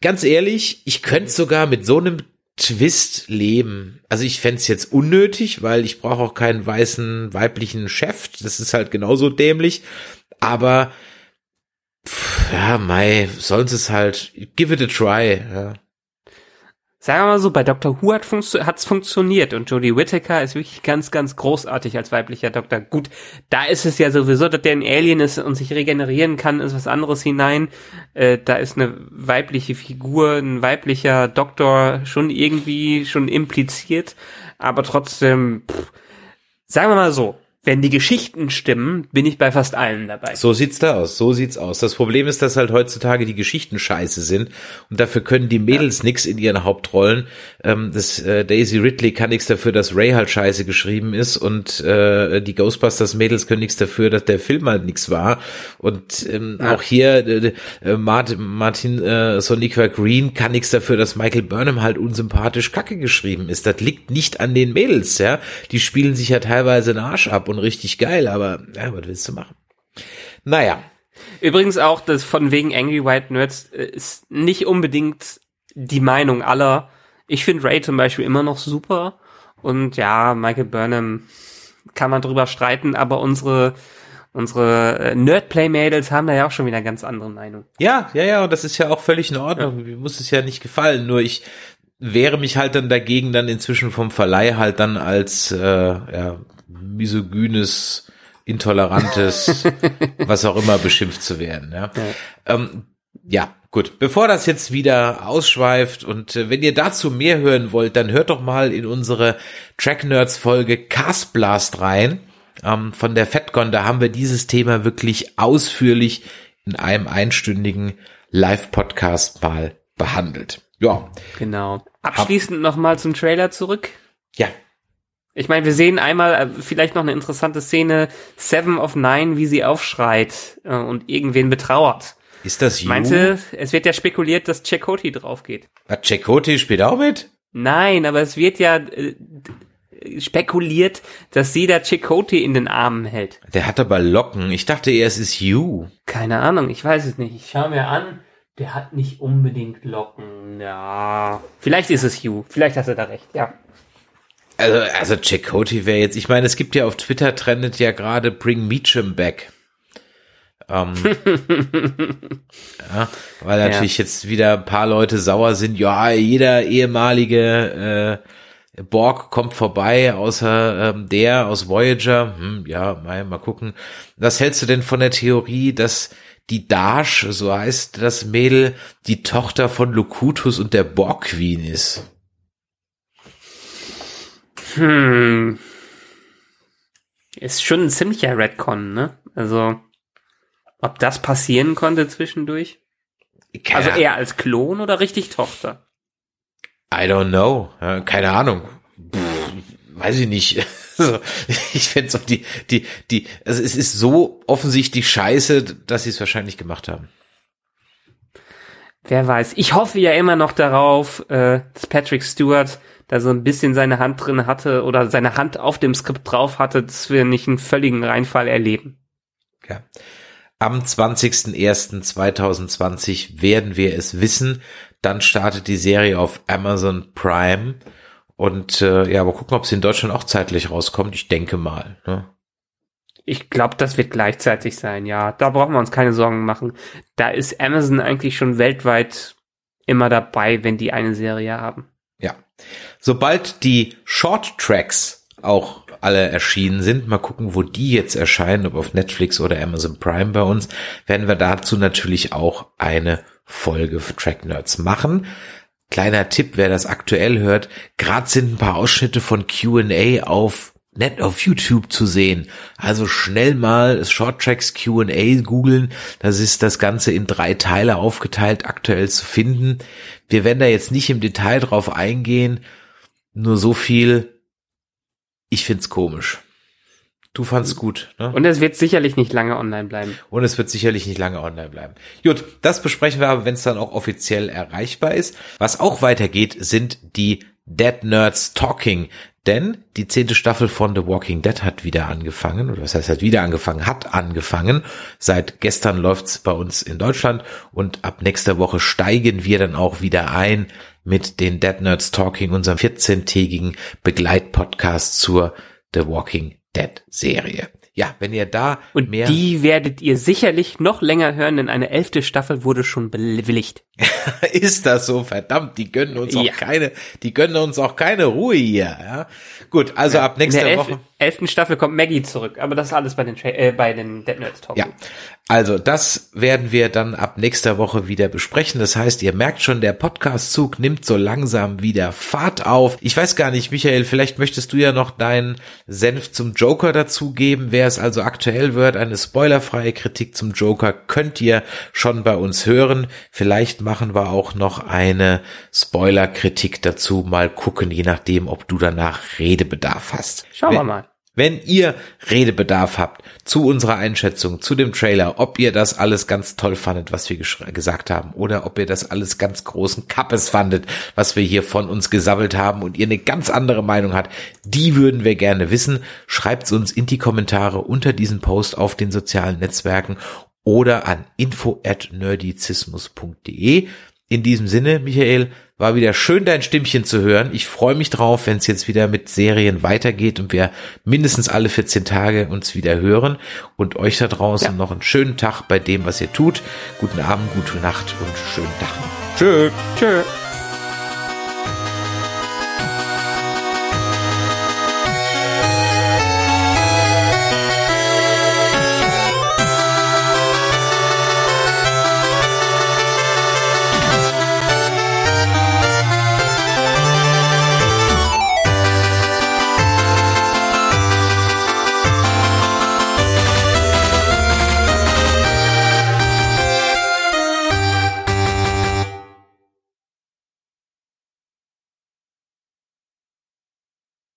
Ganz ehrlich, ich könnte sogar mit so einem Twist leben. Also ich fände jetzt unnötig, weil ich brauche auch keinen weißen weiblichen Chef. Das ist halt genauso dämlich. Aber pff, ja, sollen sie es halt, give it a try, ja. Sagen wir mal so, bei Dr. Who hat funktio hat's funktioniert und Jodie Whittaker ist wirklich ganz, ganz großartig als weiblicher Doktor. Gut, da ist es ja sowieso, dass der ein Alien ist und sich regenerieren kann, ist was anderes hinein. Äh, da ist eine weibliche Figur, ein weiblicher Doktor schon irgendwie schon impliziert, aber trotzdem, pff, sagen wir mal so, wenn die Geschichten stimmen, bin ich bei fast allen dabei. So sieht's da aus, so sieht's aus. Das Problem ist, dass halt heutzutage die Geschichten scheiße sind und dafür können die Mädels ja. nix in ihren Hauptrollen. Ähm, das äh, Daisy Ridley kann nichts dafür, dass Ray halt scheiße geschrieben ist und äh, die Ghostbusters Mädels können nichts dafür, dass der Film halt nix war. Und ähm, ja. auch hier äh, äh Martin, Martin äh, Soniqua Green kann nichts dafür, dass Michael Burnham halt unsympathisch Kacke geschrieben ist. Das liegt nicht an den Mädels, ja. Die spielen sich ja teilweise den Arsch ab und richtig geil, aber ja, was willst du machen? Naja. Übrigens auch das von wegen Angry White Nerds äh, ist nicht unbedingt die Meinung aller. Ich finde Ray zum Beispiel immer noch super und ja, Michael Burnham kann man drüber streiten, aber unsere unsere äh, Nerdplay-Mädels haben da ja auch schon wieder eine ganz andere Meinung. Ja, ja, ja, und das ist ja auch völlig in Ordnung. Ja. Mir muss es ja nicht gefallen, nur ich wehre mich halt dann dagegen, dann inzwischen vom Verleih halt dann als äh, ja, misogynes, intolerantes, was auch immer beschimpft zu werden. Ja. Ja. Ähm, ja, gut. Bevor das jetzt wieder ausschweift und äh, wenn ihr dazu mehr hören wollt, dann hört doch mal in unsere Track Nerds Folge Cast Blast rein. Ähm, von der FedCon, da haben wir dieses Thema wirklich ausführlich in einem einstündigen Live-Podcast mal behandelt. Ja. Genau. Abschließend nochmal zum Trailer zurück. Ja. Ich meine, wir sehen einmal äh, vielleicht noch eine interessante Szene, Seven of Nine, wie sie aufschreit äh, und irgendwen betrauert. Ist das You? Meinte, es wird ja spekuliert, dass Chakoti drauf geht. Hat Chakoti spielt auch mit? Nein, aber es wird ja äh, spekuliert, dass sie da Chakoti in den Armen hält. Der hat aber Locken. Ich dachte eher, es ist You. Keine Ahnung, ich weiß es nicht. Ich schau mir an. Der hat nicht unbedingt Locken. Ja. Vielleicht ist es You. Vielleicht hast du da recht, ja. Also, also Chakoti wäre jetzt, ich meine, es gibt ja auf Twitter trendet ja gerade Bring Meacham back. Ähm, ja, weil natürlich ja. jetzt wieder ein paar Leute sauer sind. Ja, jeder ehemalige äh, Borg kommt vorbei, außer ähm, der aus Voyager. Hm, ja, mal, mal gucken. Was hältst du denn von der Theorie, dass die Dash, so heißt das Mädel, die Tochter von Locutus und der Borg Queen ist? Hm. Ist schon ein ziemlicher Redcon, ne? Also, ob das passieren konnte zwischendurch? Ja. Also eher als Klon oder richtig Tochter? I don't know. Keine Ahnung. Pff, weiß ich nicht. Also, ich fände so die, die, die, also es ist so offensichtlich scheiße, dass sie es wahrscheinlich gemacht haben. Wer weiß. Ich hoffe ja immer noch darauf, äh, dass Patrick Stewart da so ein bisschen seine Hand drin hatte oder seine Hand auf dem Skript drauf hatte, dass wir nicht einen völligen Reinfall erleben. Ja. Am 20.01.2020 werden wir es wissen. Dann startet die Serie auf Amazon Prime. Und äh, ja, aber gucken, ob sie in Deutschland auch zeitlich rauskommt. Ich denke mal. Ne? Ich glaube, das wird gleichzeitig sein, ja. Da brauchen wir uns keine Sorgen machen. Da ist Amazon eigentlich schon weltweit immer dabei, wenn die eine Serie haben. Sobald die Short Tracks auch alle erschienen sind, mal gucken, wo die jetzt erscheinen, ob auf Netflix oder Amazon Prime bei uns, werden wir dazu natürlich auch eine Folge für Track Nerds machen. Kleiner Tipp, wer das aktuell hört, gerade sind ein paar Ausschnitte von Q&A auf net auf YouTube zu sehen. Also schnell mal Short Tracks Q&A googeln. Das ist das Ganze in drei Teile aufgeteilt, aktuell zu finden. Wir werden da jetzt nicht im Detail drauf eingehen. Nur so viel. Ich find's komisch. Du fandst gut, ne? Und es wird sicherlich nicht lange online bleiben. Und es wird sicherlich nicht lange online bleiben. Gut, das besprechen wir aber, wenn es dann auch offiziell erreichbar ist. Was auch weitergeht, sind die Dead Nerds Talking. Denn die zehnte Staffel von The Walking Dead hat wieder angefangen, oder was heißt hat wieder angefangen, hat angefangen. Seit gestern läuft's bei uns in Deutschland und ab nächster Woche steigen wir dann auch wieder ein mit den Dead Nerds Talking, unserem 14-tägigen Begleitpodcast zur The Walking Dead Serie. Ja, wenn ihr da Und mehr die werdet ihr sicherlich noch länger hören, denn eine elfte Staffel wurde schon bewilligt. ist das so verdammt, die gönnen uns Ja. auch keine, die gönnen uns auch keine Ruhe hier, ja. Gut, also ab In der nächster elf Woche. elften Staffel kommt Maggie zurück, aber das ist alles bei den, Tra äh, bei den Dead Nerds Talk. Ja, also das werden wir dann ab nächster Woche wieder besprechen. Das heißt, ihr merkt schon, der Podcast-Zug nimmt so langsam wieder Fahrt auf. Ich weiß gar nicht, Michael, vielleicht möchtest du ja noch deinen Senf zum Joker dazugeben. Wer es also aktuell wird, eine spoilerfreie Kritik zum Joker könnt ihr schon bei uns hören. Vielleicht machen wir auch noch eine Spoiler-Kritik dazu. Mal gucken, je nachdem, ob du danach Redebedarf hast. Schauen wir mal. Wenn ihr Redebedarf habt zu unserer Einschätzung, zu dem Trailer, ob ihr das alles ganz toll fandet, was wir gesagt haben, oder ob ihr das alles ganz großen Kappes fandet, was wir hier von uns gesammelt haben und ihr eine ganz andere Meinung habt, die würden wir gerne wissen. Schreibt's uns in die Kommentare unter diesem Post auf den sozialen Netzwerken oder an info at nerdizismus.de. In diesem Sinne, Michael, war wieder schön, dein Stimmchen zu hören. Ich freue mich drauf, wenn es jetzt wieder mit Serien weitergeht und wir mindestens alle 14 Tage uns wieder hören. Und euch da draußen Ja. noch einen schönen Tag bei dem, was ihr tut. Guten Abend, gute Nacht und schönen Tag. Tschö. Tschö.